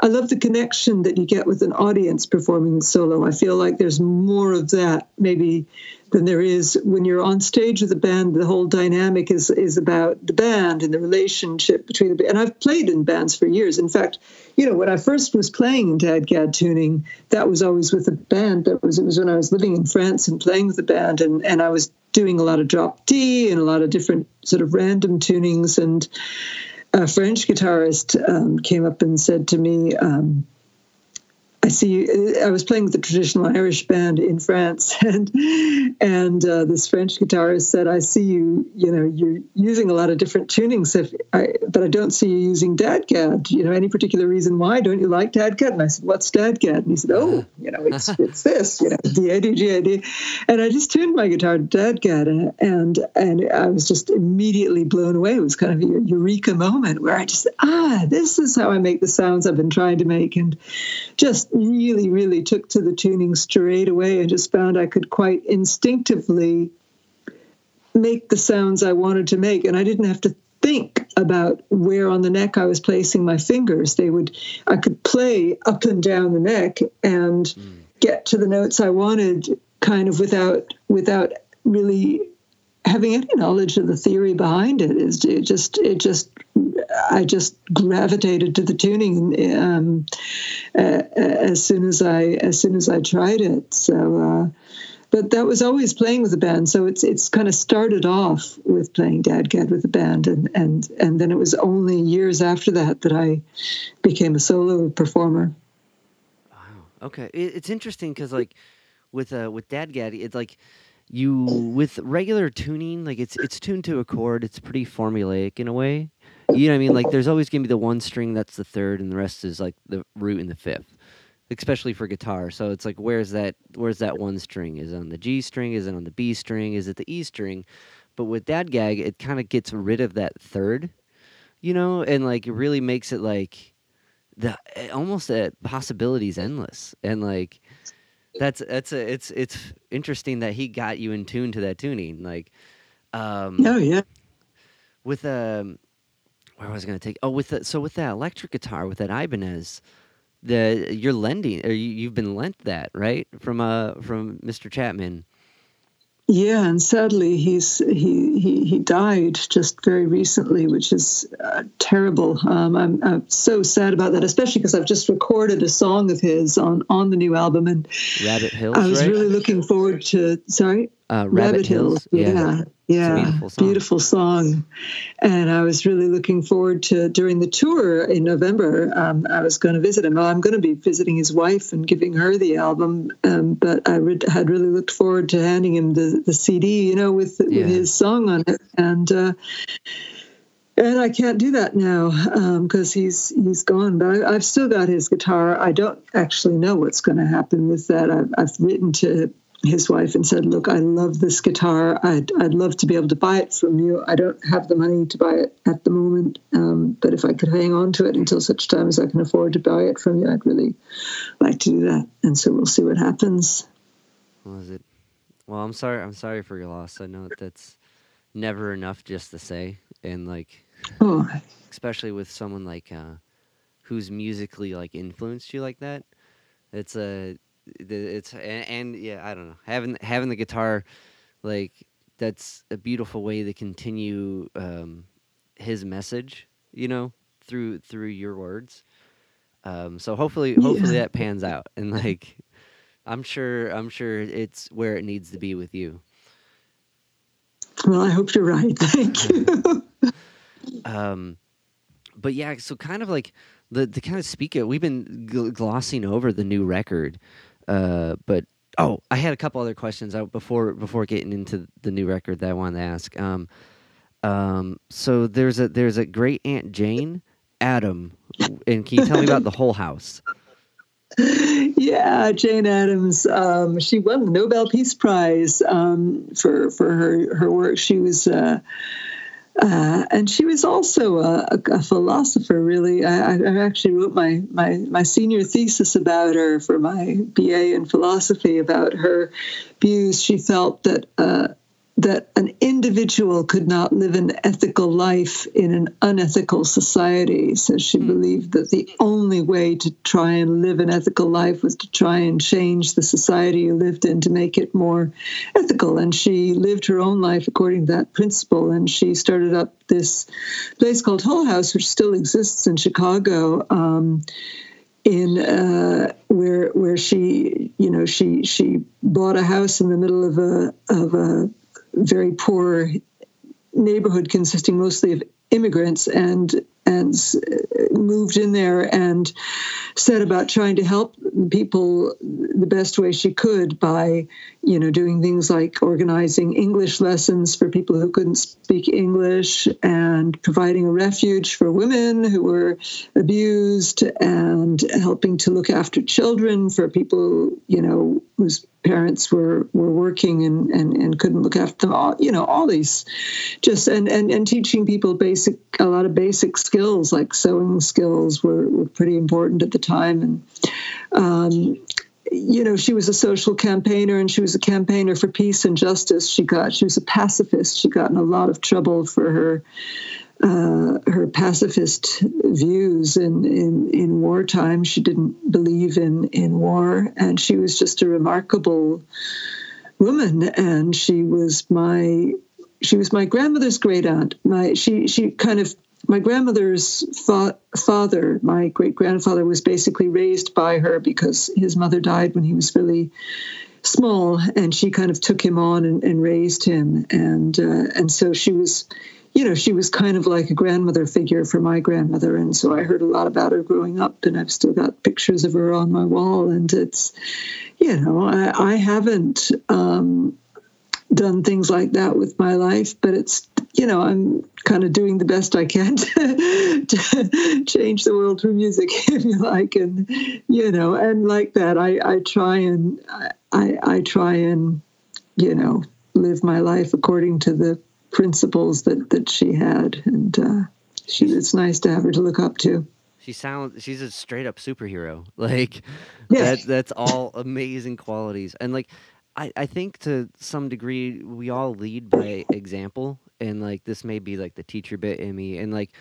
Speaker 2: I love the connection that you get with an audience performing solo. I feel like there's more of that maybe than there is when you're on stage with a band. The whole dynamic is is about the band and the relationship between the. And I've played in bands for years. In fact, you know, when I first was playing in Dadgad tuning, that was always with a band. That was it was when I was living in France and playing with a band, and and I was doing a lot of drop D and a lot of different sort of random tunings. And a French guitarist um, came up and said to me, um, I see. I was playing with the traditional Irish band in France, [LAUGHS] and and uh, this French guitarist said, "I see you. You know, you're using a lot of different tunings, if I, but I don't see you using Dadgad. You know, any particular reason why? Don't you like Dadgad?" And I said, "What's Dadgad?" And he said, "Oh, you know, it's it's this. You know, [LAUGHS] D A D G A D." And I just tuned my guitar to Dadgad, and and and I was just immediately blown away. It was kind of a eureka moment where I just ah, this is how I make the sounds I've been trying to make, and just really, really took to the tuning straight away and just found I could quite instinctively make the sounds I wanted to make. And I didn't have to think about where on the neck I was placing my fingers. They would, I could play up and down the neck and mm. get to the notes I wanted kind of without, without really having any knowledge of the theory behind it is it just it just I just gravitated to the tuning um, uh, as soon as I as soon as I tried it. So, uh, but that was always playing with the band. So it's it's kind of started off with playing Dadgad with the band, and and and then it was only years after that that I became a solo performer.
Speaker 1: Wow. Okay, it's interesting because like with uh with Dadgad, it's like you with regular tuning, like it's it's tuned to a chord. It's pretty formulaic in a way. You know what I mean? Like there's always gonna be the one string that's the third, and the rest is like the root and the fifth. Especially for guitar, so it's like where's that where's that one string? Is it on the G string? Is it on the B string? Is it the E string? But with Dadgad, it kind of gets rid of that third, you know, and like it really makes it like the eh, almost that possibility is endless, and like that's that's a it's it's interesting that he got you in tune to that tuning. Like, um,
Speaker 2: oh yeah,
Speaker 1: with um, where was I going to take? Oh, with the, so with that electric guitar with that Ibanez, the you're lending or you, you've been lent that right from uh from Mr. Chapman.
Speaker 2: Yeah, and sadly, he's he he he died just very recently, which is uh, terrible. Um, I'm, I'm so sad about that, especially because I've just recorded a song of his on on the new album, and
Speaker 1: Rabbit Hills.
Speaker 2: I was
Speaker 1: right?
Speaker 2: really looking forward to. Sorry,
Speaker 1: uh, Rabbit, Rabbit Hills.
Speaker 2: Hills. Yeah, yeah,
Speaker 1: beautiful song.
Speaker 2: beautiful song. And I was really looking forward to during the tour in November. Um, I was going to visit him. Well, I'm going to be visiting his wife and giving her the album. Um, but I re- had really looked forward to handing him the, the CD, you know, with yeah. with his song on it. And uh, and I can't do that now because um, he's he's gone. But I, have still got his guitar. I don't actually know what's going to happen with that. I've, I've written to his wife and said, "Look, I love this guitar. I'd I'd love to be able to buy it from you. I don't have the money to buy it at the moment, um, but if I could hang on to it until such time as I can afford to buy it from you, I'd really like to do that. And so we'll see what happens."
Speaker 1: Was it? Well, I'm sorry. I'm sorry for your loss. I know that's never enough just to say, and like,
Speaker 2: oh.
Speaker 1: especially with someone like uh, who's musically like influenced you like that. It's a it's and, and, yeah, I don't know. Having having the guitar, like that's a beautiful way to continue um, his message. You know, through through your words. Um, so hopefully, hopefully yeah. that pans out, and like, I'm sure, I'm sure it's where it needs to be with you.
Speaker 2: Well, I hope you're right. [LAUGHS] Thank you. [LAUGHS]
Speaker 1: um, but yeah, so kind of like the the kind of speak it. We've been gl- glossing over the new record, uh, but oh, I had a couple other questions before before getting into the new record that I wanted to ask. Um, um, so there's a there's a great Aunt Jane, Adam, and can you tell me about the Hull House?
Speaker 2: Yeah, Jane Addams. Um, she won the Nobel Peace Prize um, for for her her work. She was. Uh, uh, and she was also a, a philosopher, really. I, I, actually wrote my, my, my senior thesis about her for my BA in philosophy about her views. She felt that uh, that an individual could not live an ethical life in an unethical society. So she mm. believed that the only way to try and live an ethical life was to try and change the society you lived in to make it more ethical. And she lived her own life according to that principle. And she started up this place called Hull House, which still exists in Chicago. Um, in uh, where where she you know she she bought a house in the middle of a of a very poor neighborhood consisting mostly of immigrants and and uh, moved in there and set about trying to help people the best way she could by you know doing things like organizing english lessons for people who couldn't speak english and providing a refuge for women who were abused and helping to look after children for people you know whose parents were were working and, and, and couldn't look after them. All you know all these just and, and and teaching people basic a lot of basic skills like sewing skills were, were pretty important at the time and um, you know she was a social campaigner and she was a campaigner for peace and justice she got she was a pacifist she got in a lot of trouble for her uh, her pacifist views in, in, in wartime. She didn't believe in, in war, and she was just a remarkable woman. And she was my she was my grandmother's great aunt. My she she kind of my grandmother's fa- father, my great grandfather, was basically raised by her because his mother died when he was really small, and she kind of took him on and, and raised him, and uh, and so she was you know, she was kind of like a grandmother figure for my grandmother. And so I heard a lot about her growing up, and I've still got pictures of her on my wall. And it's, you know, I, I haven't um, done things like that with my life, but it's, you know, I'm kind of doing the best I can [LAUGHS] to, to change the world through music, [LAUGHS] if you like. And, you know, and like that, I, I try and, I, I try and, you know, live my life according to the principles that that she had, and uh, she it's nice to have her to look up to.
Speaker 1: She sounds she's a straight up superhero. [LAUGHS] Like yeah. that that's all amazing qualities. And like I, I think to some degree we all lead by example and like this may be like the teacher bit in me and like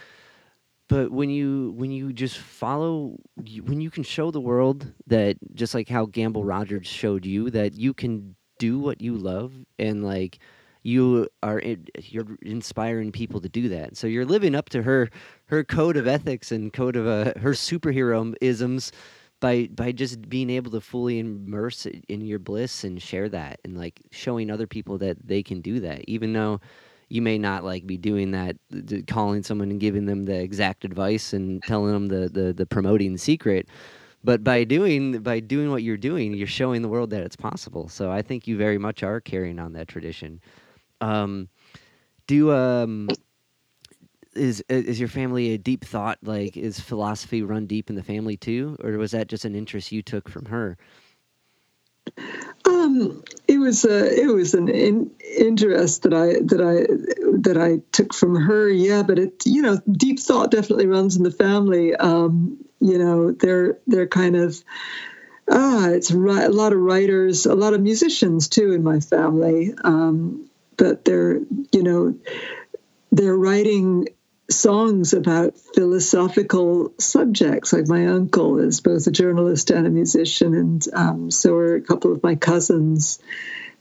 Speaker 1: but when you when you just follow when you can show the world that just like how Gamble Rogers showed you that you can do what you love and like you are you're inspiring people to do that. So you're living up to her her code of ethics and code of uh, her superhero isms by by just being able to fully immerse in your bliss and share that and like showing other people that they can do that even though you may not like be doing that calling someone and giving them the exact advice and telling them the the, the promoting secret. But by doing by doing what you're doing you're showing the world that it's possible. So i think you very much are carrying on that tradition. Um, do um, is is your family a deep thought? Like, is philosophy run deep in the family too, or was that just an interest you took from her?
Speaker 2: Um, it was a it was an in, interest that I that I that I took from her. Yeah, but it you know deep thought definitely runs in the family. Um, you know, they're they're kind of ah, it's a lot of writers, a lot of musicians too in my family. Um, but they're you know they're writing songs about philosophical subjects. Like my uncle is both a journalist and a musician, and um, so are a couple of my cousins.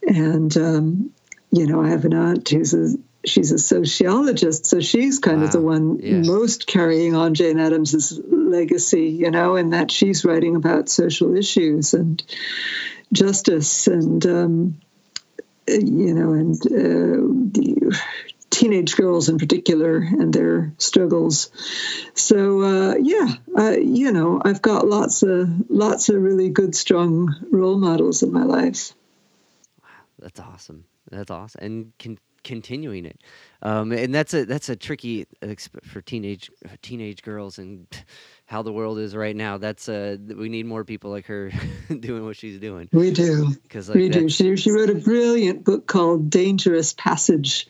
Speaker 2: And um, you know, I have an aunt who's a she's a sociologist, so she's kind wow. of the one yes. most carrying on Jane Addams's legacy. You know, and that she's writing about social issues and justice and um, you know, and uh, the teenage girls in particular and their struggles. So uh, yeah, you know, I've got lots of lots of really good, strong role models in my life.
Speaker 1: Wow, that's awesome. That's awesome, and can continuing it. Um, and that's a that's a tricky for teenage teenage girls and how the world is right now. That's uh, we need more people like her [LAUGHS] doing what she's doing.
Speaker 2: We do because like, we do. She she wrote a brilliant book called Dangerous Passage.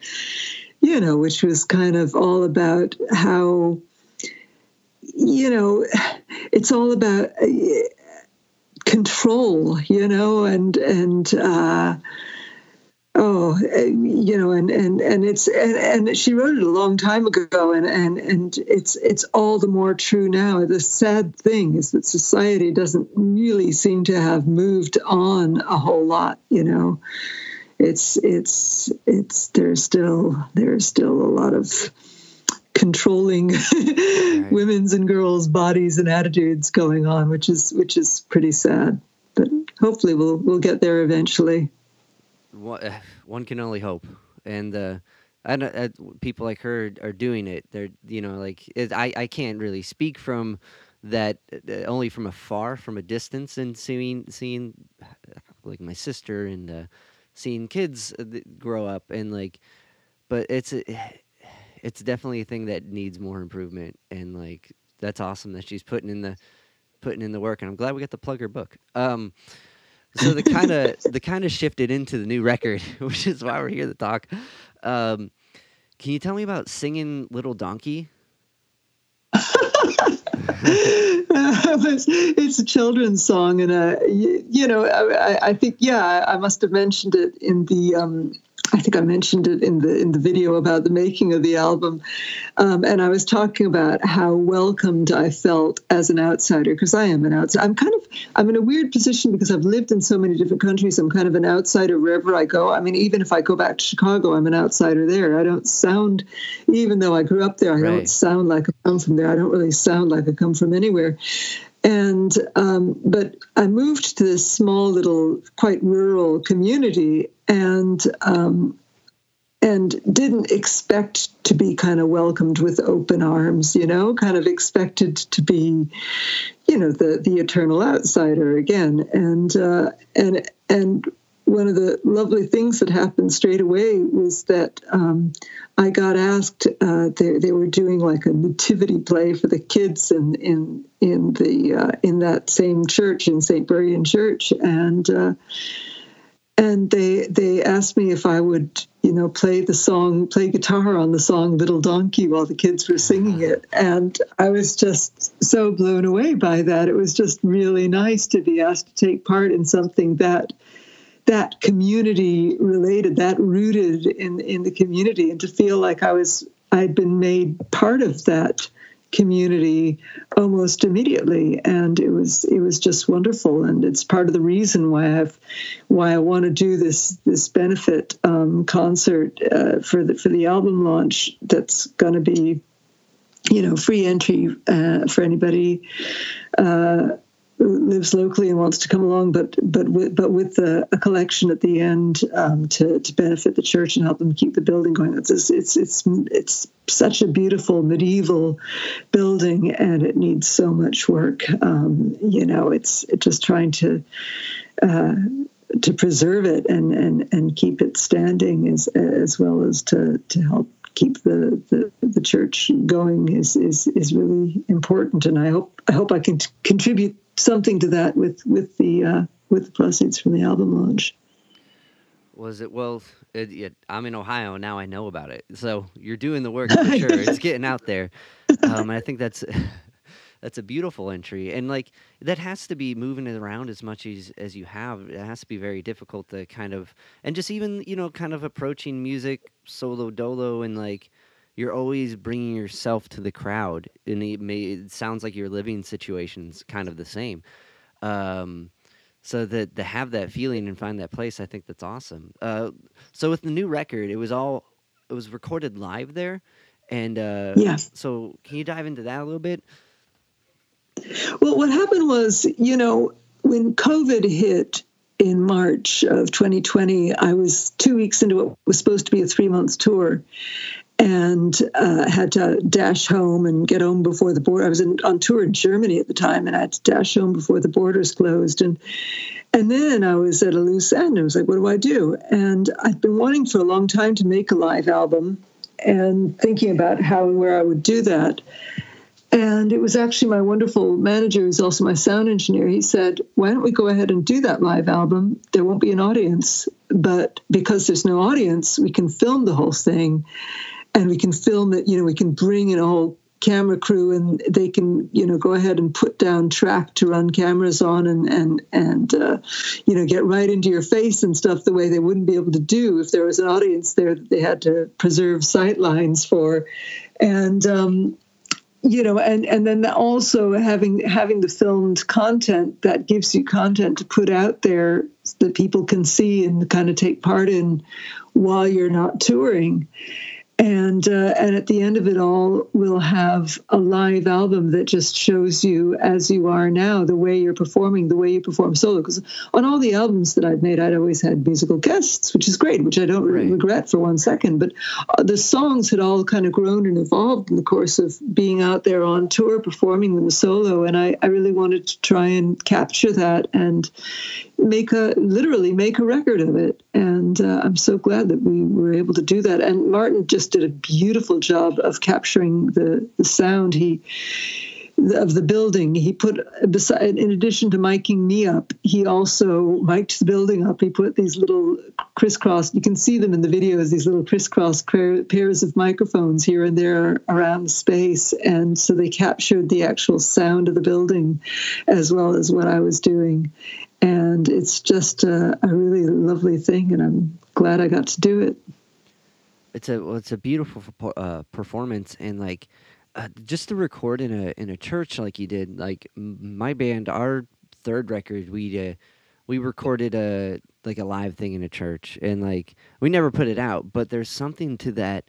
Speaker 2: You know, which was kind of all about how you know it's all about uh, control. You know, and and. Uh, oh you know and and and it's and, and she wrote it a long time ago and and and it's it's all the more true now the sad thing is that society doesn't really seem to have moved on a whole lot you know it's it's it's there's still there's still a lot of controlling [LAUGHS] right. women's and girls bodies and attitudes going on which is which is pretty sad but hopefully we'll we'll get there eventually
Speaker 1: one can only hope. And uh, I know uh, people like her are doing it. They're you know like it, I I can't really speak from that uh, only from afar, from a distance, and seeing seeing like my sister and uh, seeing kids uh, grow up and like, but it's a, it's definitely a thing that needs more improvement and like that's awesome that she's putting in the putting in the work and I'm glad we got to plug her book. Um, so the kind of [LAUGHS] the kind of shifted into the new record, [LAUGHS] which is why we're here to talk. Um, can you tell me about singing "Little Donkey"? [LAUGHS]
Speaker 2: it's, a children's song, and uh, you, you know, I, I, think yeah, I must have mentioned it in the um, I think I mentioned it in the in the video about the making of the album, um, and I was talking about how welcomed I felt as an outsider because I am an outsider. I'm kind of I'm in a weird position because I've lived in so many different countries. I'm kind of an outsider wherever I go. I mean, even if I go back to Chicago, I'm an outsider there. I don't sound, even though I grew up there, I right. don't sound like I come from there. I don't really sound like I come from anywhere and um, but I moved to this small little, quite rural community, and um, and didn't expect to be kind of welcomed with open arms, you know, kind of expected to be, you know, the the eternal outsider again, and uh, and and one of the lovely things that happened straight away was that um, I got asked. Uh, they, they were doing like a nativity play for the kids in in in the uh, in that same church in St. Buryan Church, and uh, and they they asked me if I would you know play the song, play guitar on the song "Little Donkey" while the kids were singing it, and I was just so blown away by that. It was just really nice to be asked to take part in something that that community related, that rooted in in the community, and to feel like I was I'd been made part of that community almost immediately. And it was it was just wonderful. And it's part of the reason why I've why I want to do this this benefit um, concert uh, for the for the album launch that's going to be you know free entry uh, for anybody uh, lives locally and wants to come along, but but with, but with a, a collection at the end um, to to benefit the church and help them keep the building going. It's it's it's it's such a beautiful medieval building, and it needs so much work. Um, you know, it's just trying to. Uh, to preserve it and, and, and keep it standing as as well as to, to help keep the, the, the church going is, is is really important and I hope I hope I can t- contribute something to that with with the uh, with the proceeds from the album launch.
Speaker 1: Was it well? It, it, I'm in Ohio now. I know about it, so you're doing the work [LAUGHS] for sure. it's getting out there, um, and I think that's [LAUGHS] that's a beautiful entry. And like that has to be moving it around as much as as you have. It has to be very difficult to kind of and just even you know kind of approaching music solo dolo and like you're always bringing yourself to the crowd, and it, may, it sounds like your living situation's kind of the same. Um, so that to have that feeling and find that place, I think that's awesome. Uh, so with the new record, it was all it was recorded live there, and uh,
Speaker 2: yeah.
Speaker 1: So can you dive into that a little bit?
Speaker 2: Well, what happened was, you know, when COVID hit in March of 2020, I was two weeks into what was supposed to be a three months tour, and uh, had to dash home and get home before the border. I was in, on tour in Germany at the time, and I had to dash home before the borders closed. And and then I was at a loose end. I was like, "What do I do?" And I'd been wanting for a long time to make a live album, and thinking about how and where I would do that. And it was actually my wonderful manager, who's also my sound engineer. He said, Why don't we go ahead and do that live album? There won't be an audience, but because there's no audience, we can film the whole thing and we can film it you know we can bring in a whole camera crew and they can you know go ahead and put down track to run cameras on and and and uh, you know get right into your face and stuff the way they wouldn't be able to do if there was an audience there that they had to preserve sight lines for. And um, you know and and then also having having the filmed content that gives you content to put out there that people can see and kind of take part in while you're not touring and uh, and at the end of it all we'll have a live album that just shows you as you are now the way you're performing the way you perform solo. Because on all the albums that i've made i'd always had musical guests which is great which i don't right. regret for one second. But uh, the songs had all kind of grown and evolved in the course of being out there on tour performing them solo. And i, I really wanted to try and capture that and make a literally make a record of it and uh, i'm so glad that we were able to do that. And martin just did a beautiful job of capturing the, the sound he of the building. He put beside in addition to miking me up he also mic'd the building up. He put these little crisscross you can see them in the videos these little crisscross pairs of microphones here and there around the space. And so they captured the actual sound of the building as well as what i was doing and it's just a, a really lovely thing, and I'm glad I got to do it.
Speaker 1: It's a well, it's a beautiful uh, performance, and like uh, just to record in a in a church like you did. Like my band, our third record, we uh, we recorded a like a live thing in a church, and like we never put it out. But there's something to that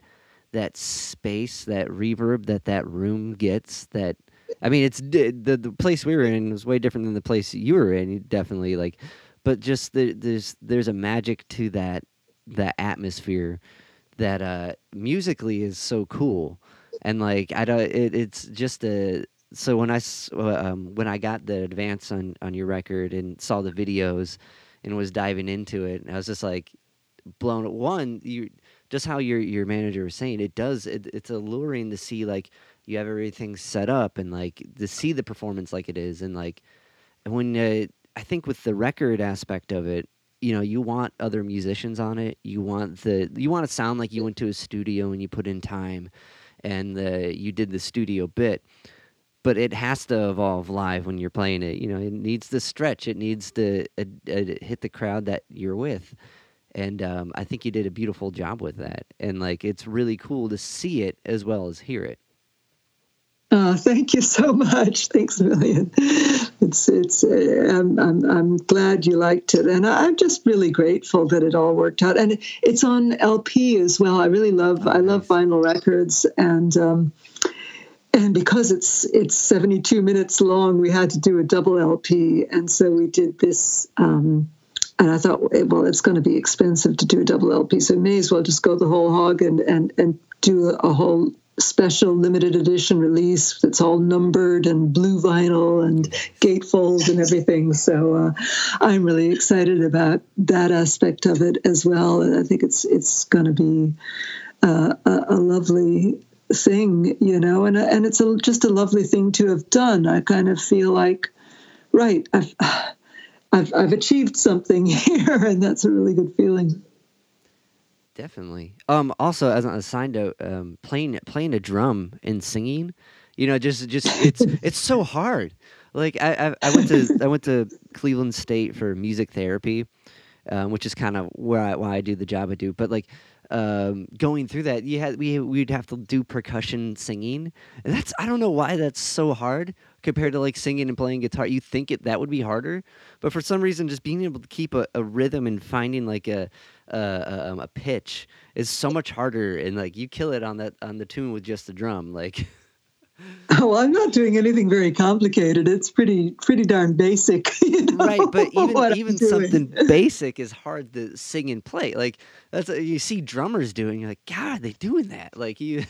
Speaker 1: that space, that reverb that that room gets that I mean, it's the the place we were in was way different than the place you were in. Definitely, like, but just the, there's there's a magic to that that atmosphere that uh musically is so cool, and like I don't. It, it's just a so when I uh, um, when I got the advance on on your record and saw the videos and was diving into it, I was just like blown. One, you just how your your manager was saying, it does. It, it's alluring to see like you have everything set up and like to see the performance like it is and like when uh, I think with the record aspect of it, you know, you want other musicians on it. You want the you want to sound like you went to a studio and you put in time and you did the studio bit. But it has to evolve live when you're playing it. You know, it needs to stretch. It needs to uh, uh, hit the crowd that you're with. And um, I think you did a beautiful job with that. And like, it's really cool to see it as well as hear it.
Speaker 2: Oh, thank you so much. [LAUGHS] Thanks a million. It's it's. Uh, I'm, I'm I'm glad you liked it, and I'm just really grateful that it all worked out. And it's on LP as well. I really love. I love vinyl records, and um, and because it's it's 72 minutes long, we had to do a double LP, and so we did this. Um, and I thought, well, it's going to be expensive to do a double LP, so may as well just go the whole hog and and and do a whole special limited edition release that's all numbered and blue vinyl and gatefold and everything. So uh, I'm really excited about that aspect of it as well. And I think it's it's going to be uh, a, a, lovely thing, you know, and and it's a, just a lovely thing to have done. I kind of feel like, right, I've [SIGHS] I've, I've achieved something [LAUGHS] here, and that's a really good feeling.
Speaker 1: Definitely. Um. Also, as a side note, um, playing playing a drum and singing, you know, just just it's [LAUGHS] it's so hard. Like I, I, I went to I went to Cleveland State for music therapy, um, which is kind of where I, why I do the job I do. But like um, going through that, you had we we'd have to do percussion singing, and that's I don't know why that's so hard compared to like singing and playing guitar. You think it that would be harder, but for some reason, just being able to keep a, a rhythm and finding like a a, um, a pitch is so much harder, and like you kill it on that on the tune with just the drum, like. [LAUGHS]
Speaker 2: Oh, I'm not doing anything very complicated. It's pretty pretty darn basic, [LAUGHS] you know,
Speaker 1: right? But [LAUGHS] even even something basic is hard to sing and play. Like that's what you see drummers doing. You're like, God, are they doing that? Like you.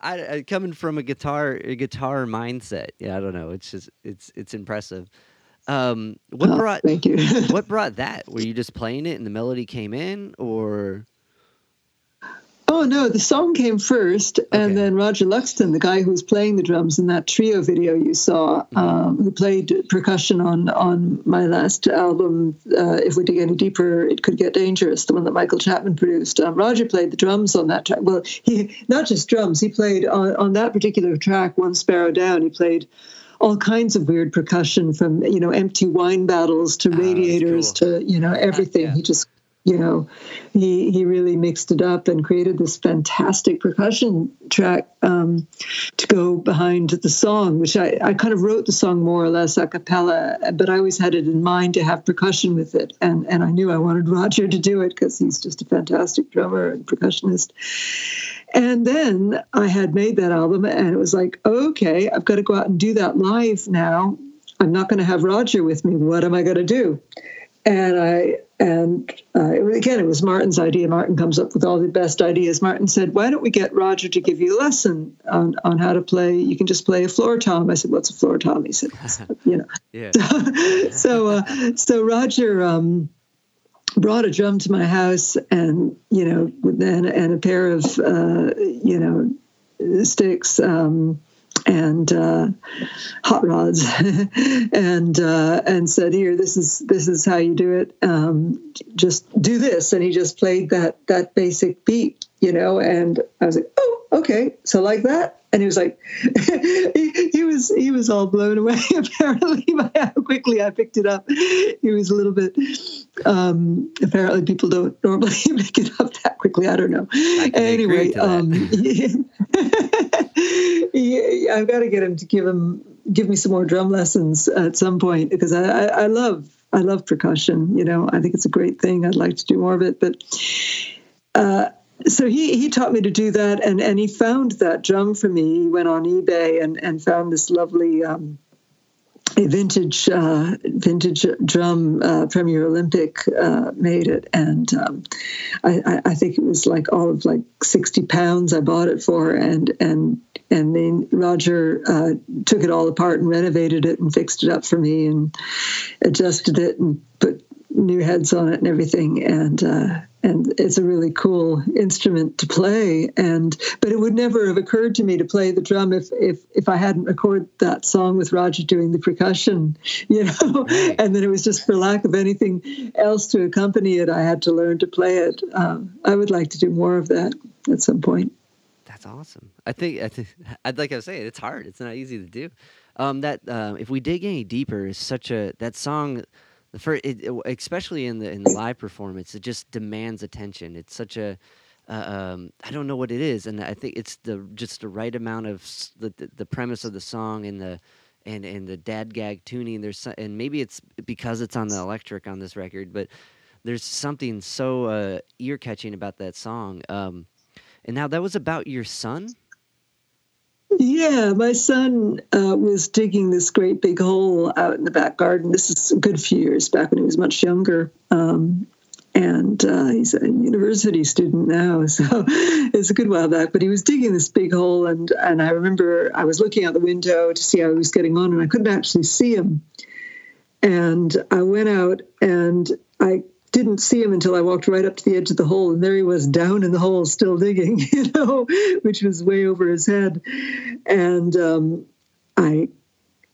Speaker 1: I, I, coming from a guitar a guitar mindset. Yeah, I don't know. It's just it's it's impressive. Um, what
Speaker 2: oh,
Speaker 1: brought
Speaker 2: thank you. [LAUGHS]
Speaker 1: what [LAUGHS] brought that? Were you just playing it and the melody came in, or?
Speaker 2: Oh no, the song came first, and then Roger Luxton, the guy who was playing the drums in that trio video you saw,
Speaker 1: Mm-hmm.
Speaker 2: um, who played percussion on on my last album, uh, "If We Dig Any Deeper, It Could Get Dangerous," the one that Michael Chapman produced. Um, Roger played the drums on that track. Well, he not just drums; he played on on that particular track, "One Sparrow Down." He played all kinds of weird percussion, from you know empty wine bottles to
Speaker 1: Oh,
Speaker 2: radiators
Speaker 1: cool.
Speaker 2: to you know everything.
Speaker 1: yeah.
Speaker 2: He just you know he he really mixed it up and created this fantastic percussion track um, to go behind the song which I, I kind of wrote the song more or less a cappella but i always had it in mind to have percussion with it. And and i knew i wanted roger to do it because he's just a fantastic drummer and percussionist. And then i had made that album and it was like okay i've got to go out and do that live now. I'm not going to have roger with me. What am i going to do? And I and uh, again it was Martin's idea. Martin comes up with all the best ideas. Martin said, "Why don't we get Roger to give you a lesson on, on how to play? You can just play a floor tom." I said, "What's a floor tom?" He said, [LAUGHS] "You know."
Speaker 1: Yeah. [LAUGHS]
Speaker 2: so uh, so Roger um, brought a drum to my house, and you know, then and a pair of uh, you know sticks. Um, and uh, hot rods, [LAUGHS] and uh, and said, "Here, this is this is how you do it. Um, just do this." And he just played that that basic beat, you know. And I was like, "Oh, okay, so like that." And he was like, [LAUGHS] he, he was he was all blown away [LAUGHS] apparently by how quickly I picked it up. He was a little bit. Um, apparently, people don't normally [LAUGHS] pick it up that quickly. I don't know.
Speaker 1: can
Speaker 2: Anyway,
Speaker 1: agree to that.
Speaker 2: um, I've got to get him to give him give me some more drum lessons at some point because I, I, I love I love percussion. You know, I think it's a great thing. I'd like to do more of it, but. Uh, so he, he taught me to do that and, and he found that drum for me. He went on eBay and, and found this lovely um, a vintage uh, vintage drum uh, Premier Olympic uh, made it, and um, I, I, I think it was like all of like sixty pounds. I bought it for, and and and then Roger uh, took it all apart and renovated it and fixed it up for me and adjusted it and put new heads on it and everything, and. Uh, and it's a really cool instrument to play and but it would never have occurred to me to play the drum if if if i hadn't recorded that song with roger doing the percussion [LAUGHS] you know and then it was just for lack of anything else to accompany it i had to learn to play it um, i would like to do more of that at some point
Speaker 1: That's awesome. I think I think I'd like I was saying it's hard. It's not easy to do. Um, that um, if we dig any deeper is such a that song. It, especially in the in the live performance, it just demands attention. It's such a uh, um, I don't know what it is, and I think it's the just the right amount of the, the, the premise of the song and the and and the Dadgad tuning. There's so- and maybe it's because it's on the electric on this record, but there's something so uh, ear catching about that song. Um, and now that was about your son.
Speaker 2: Yeah, my son uh, was digging this great big hole out in the back garden. This is a good few years back when he was much younger. Um, and uh, he's a university student now, [LAUGHS] so it's a good while back. But he was digging this big hole, and, and I remember I was looking out the window to see how he was getting on, and I couldn't actually see him. And I went out and I didn't see him until I walked right up to the edge of the hole, and there he was down in the hole, still digging, [LAUGHS] you know, which was way over his head. And um, I,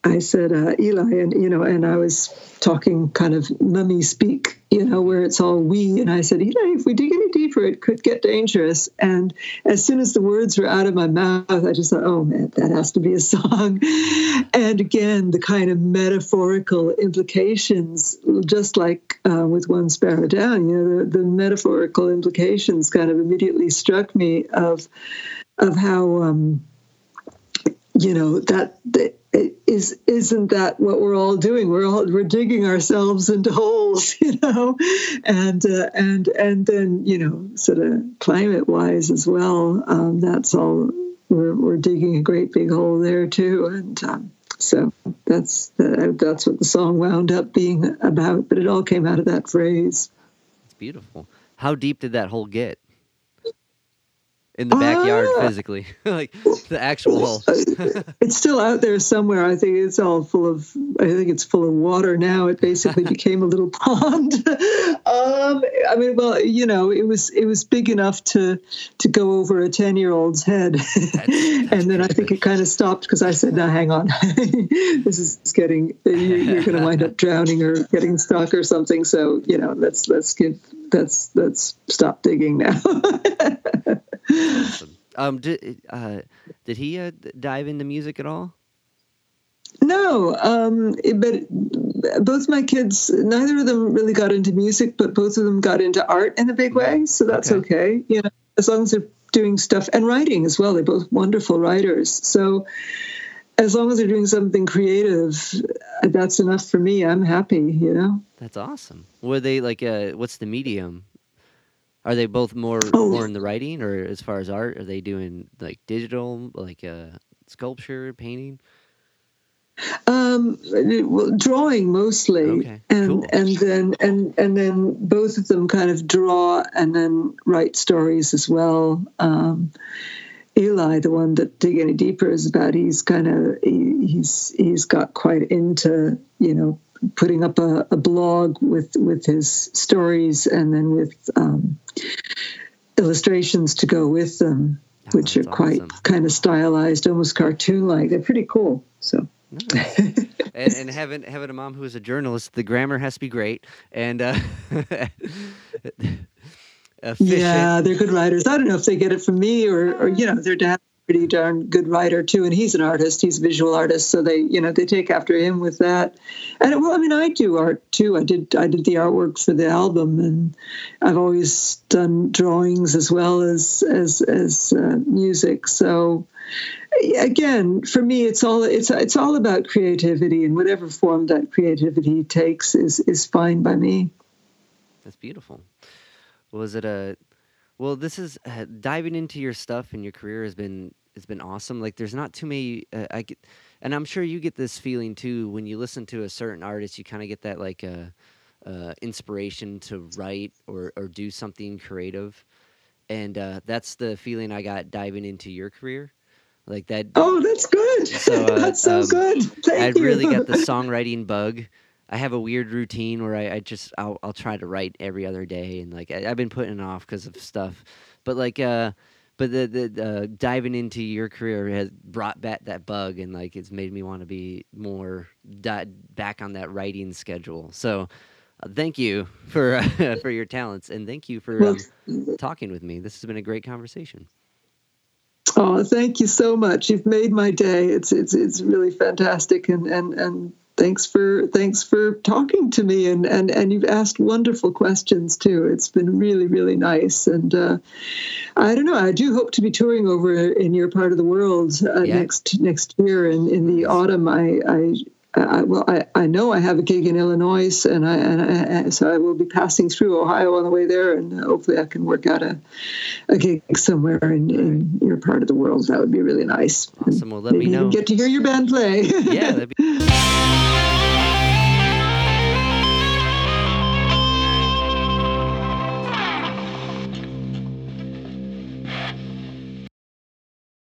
Speaker 2: I said, uh, Eli, and you know, and I was talking kind of mummy speak, you know, where it's all we. And I said, Eli, if we dig any deeper, it could get dangerous. And as soon as the words were out of my mouth, I just thought, oh man, that has to be a [LAUGHS] song. And again, the kind of metaphorical implications, just like uh, with One Sparrow Down, you know, the, the metaphorical implications kind of immediately struck me of of how. Um, you know that, that is isn't that what we're all doing we're all we're digging ourselves into holes [LAUGHS] you know and uh, and and then you know sort of climate wise as well um, that's all we're, we're digging a great big hole there too and um, so that's uh, that's what the song wound up being about but it all came out of that phrase
Speaker 1: It's beautiful. How deep did that hole get? In the backyard
Speaker 2: Ah.
Speaker 1: physically, [LAUGHS] like the actual hole. [LAUGHS]
Speaker 2: it's still out there somewhere. I think it's all full of. I think it's full of water now. It basically [LAUGHS] became a little pond. um, I mean, well, you know, it was it was big enough to to go over a ten year old's head, and then I think it kind of stopped because I said, "Now, hang on, this is getting you're, you're going to wind up drowning or getting stuck or something." So you know, let's let's give let's let's stop digging now.
Speaker 1: Awesome. Um, did uh, did he uh, dive into music at all?
Speaker 2: No, um, but both my kids, neither of them really got into music, but both of them got into art in a big way. So that's
Speaker 1: Okay.
Speaker 2: okay. You know, as long as they're doing stuff and writing as well. They're both wonderful writers. So as long as they're doing something creative, that's enough for me. I'm happy. You know.
Speaker 1: That's awesome. Were they like uh what's the medium? Are they both more
Speaker 2: Oh.
Speaker 1: more in the writing or as far as art? Are they doing like digital like uh sculpture, painting?
Speaker 2: Um, drawing mostly,
Speaker 1: Okay,
Speaker 2: and
Speaker 1: cool.
Speaker 2: and then and and then both of them kind of draw and then write stories as well. Um, Eli, the one that dig any deeper is about, he's kind of he, he's he's got quite into you know putting up a, a blog with with his stories and then with um, illustrations to go with them,
Speaker 1: Oh,
Speaker 2: which are quite
Speaker 1: awesome.
Speaker 2: kind of stylized, almost cartoon like. They're pretty cool. So.
Speaker 1: Nice. [LAUGHS] and, and having having a mom who is a journalist, the grammar has to be great and uh, [LAUGHS] efficient.
Speaker 2: Yeah, they're good writers. I don't know if they get it from me or, or you know, their dad's a pretty darn good writer too, and he's an artist. He's a visual artist, so they, you know, they take after him with that. And well, I mean, I do art too. I did, I did the artwork for the album, and I've always done drawings as well as as as uh, music. So again, for me, it's all it's it's all about creativity, and whatever form that creativity takes is is fine by me.
Speaker 1: That's beautiful. Was it a? Well, this is uh, diving into your stuff and your career has been has been awesome. Like, there's not too many. Uh, I get, and I'm sure you get this feeling too when you listen to a certain artist. You kind of get that like uh, uh, inspiration to write or or do something creative, and uh, that's the feeling I got diving into your career. Like that.
Speaker 2: Oh, that's good.
Speaker 1: So, uh, [LAUGHS]
Speaker 2: that's so
Speaker 1: um,
Speaker 2: good. Thank
Speaker 1: I really got the [LAUGHS] songwriting bug. I have a weird routine where I, I just I'll, I'll try to write every other day, and like I, I've been putting it off because of stuff. But like uh, but the the uh, diving into your career has brought back that bug, and like it's made me want to be more di- back on that writing schedule. So. Uh, thank you for uh, [LAUGHS] for your talents, and thank you for um, talking with me. This has been a great conversation.
Speaker 2: Oh, thank you so much. You've made my day. It's it's it's really fantastic, and and and thanks for thanks for talking to me, and and and you've asked wonderful questions too. It's been really really nice, and uh, I don't know. I do hope to be touring over in your part of the world uh,
Speaker 1: Yeah.
Speaker 2: next next year, and in the autumn. I I. I, well, I, I know I have a gig in Illinois, and I, and I so I will be passing through Ohio on the way there, and hopefully I can work out a, a gig somewhere in, in your part of the world. That would be really nice.
Speaker 1: Awesome. Well, let me know.
Speaker 2: get to hear your band play.
Speaker 1: Yeah. [LAUGHS]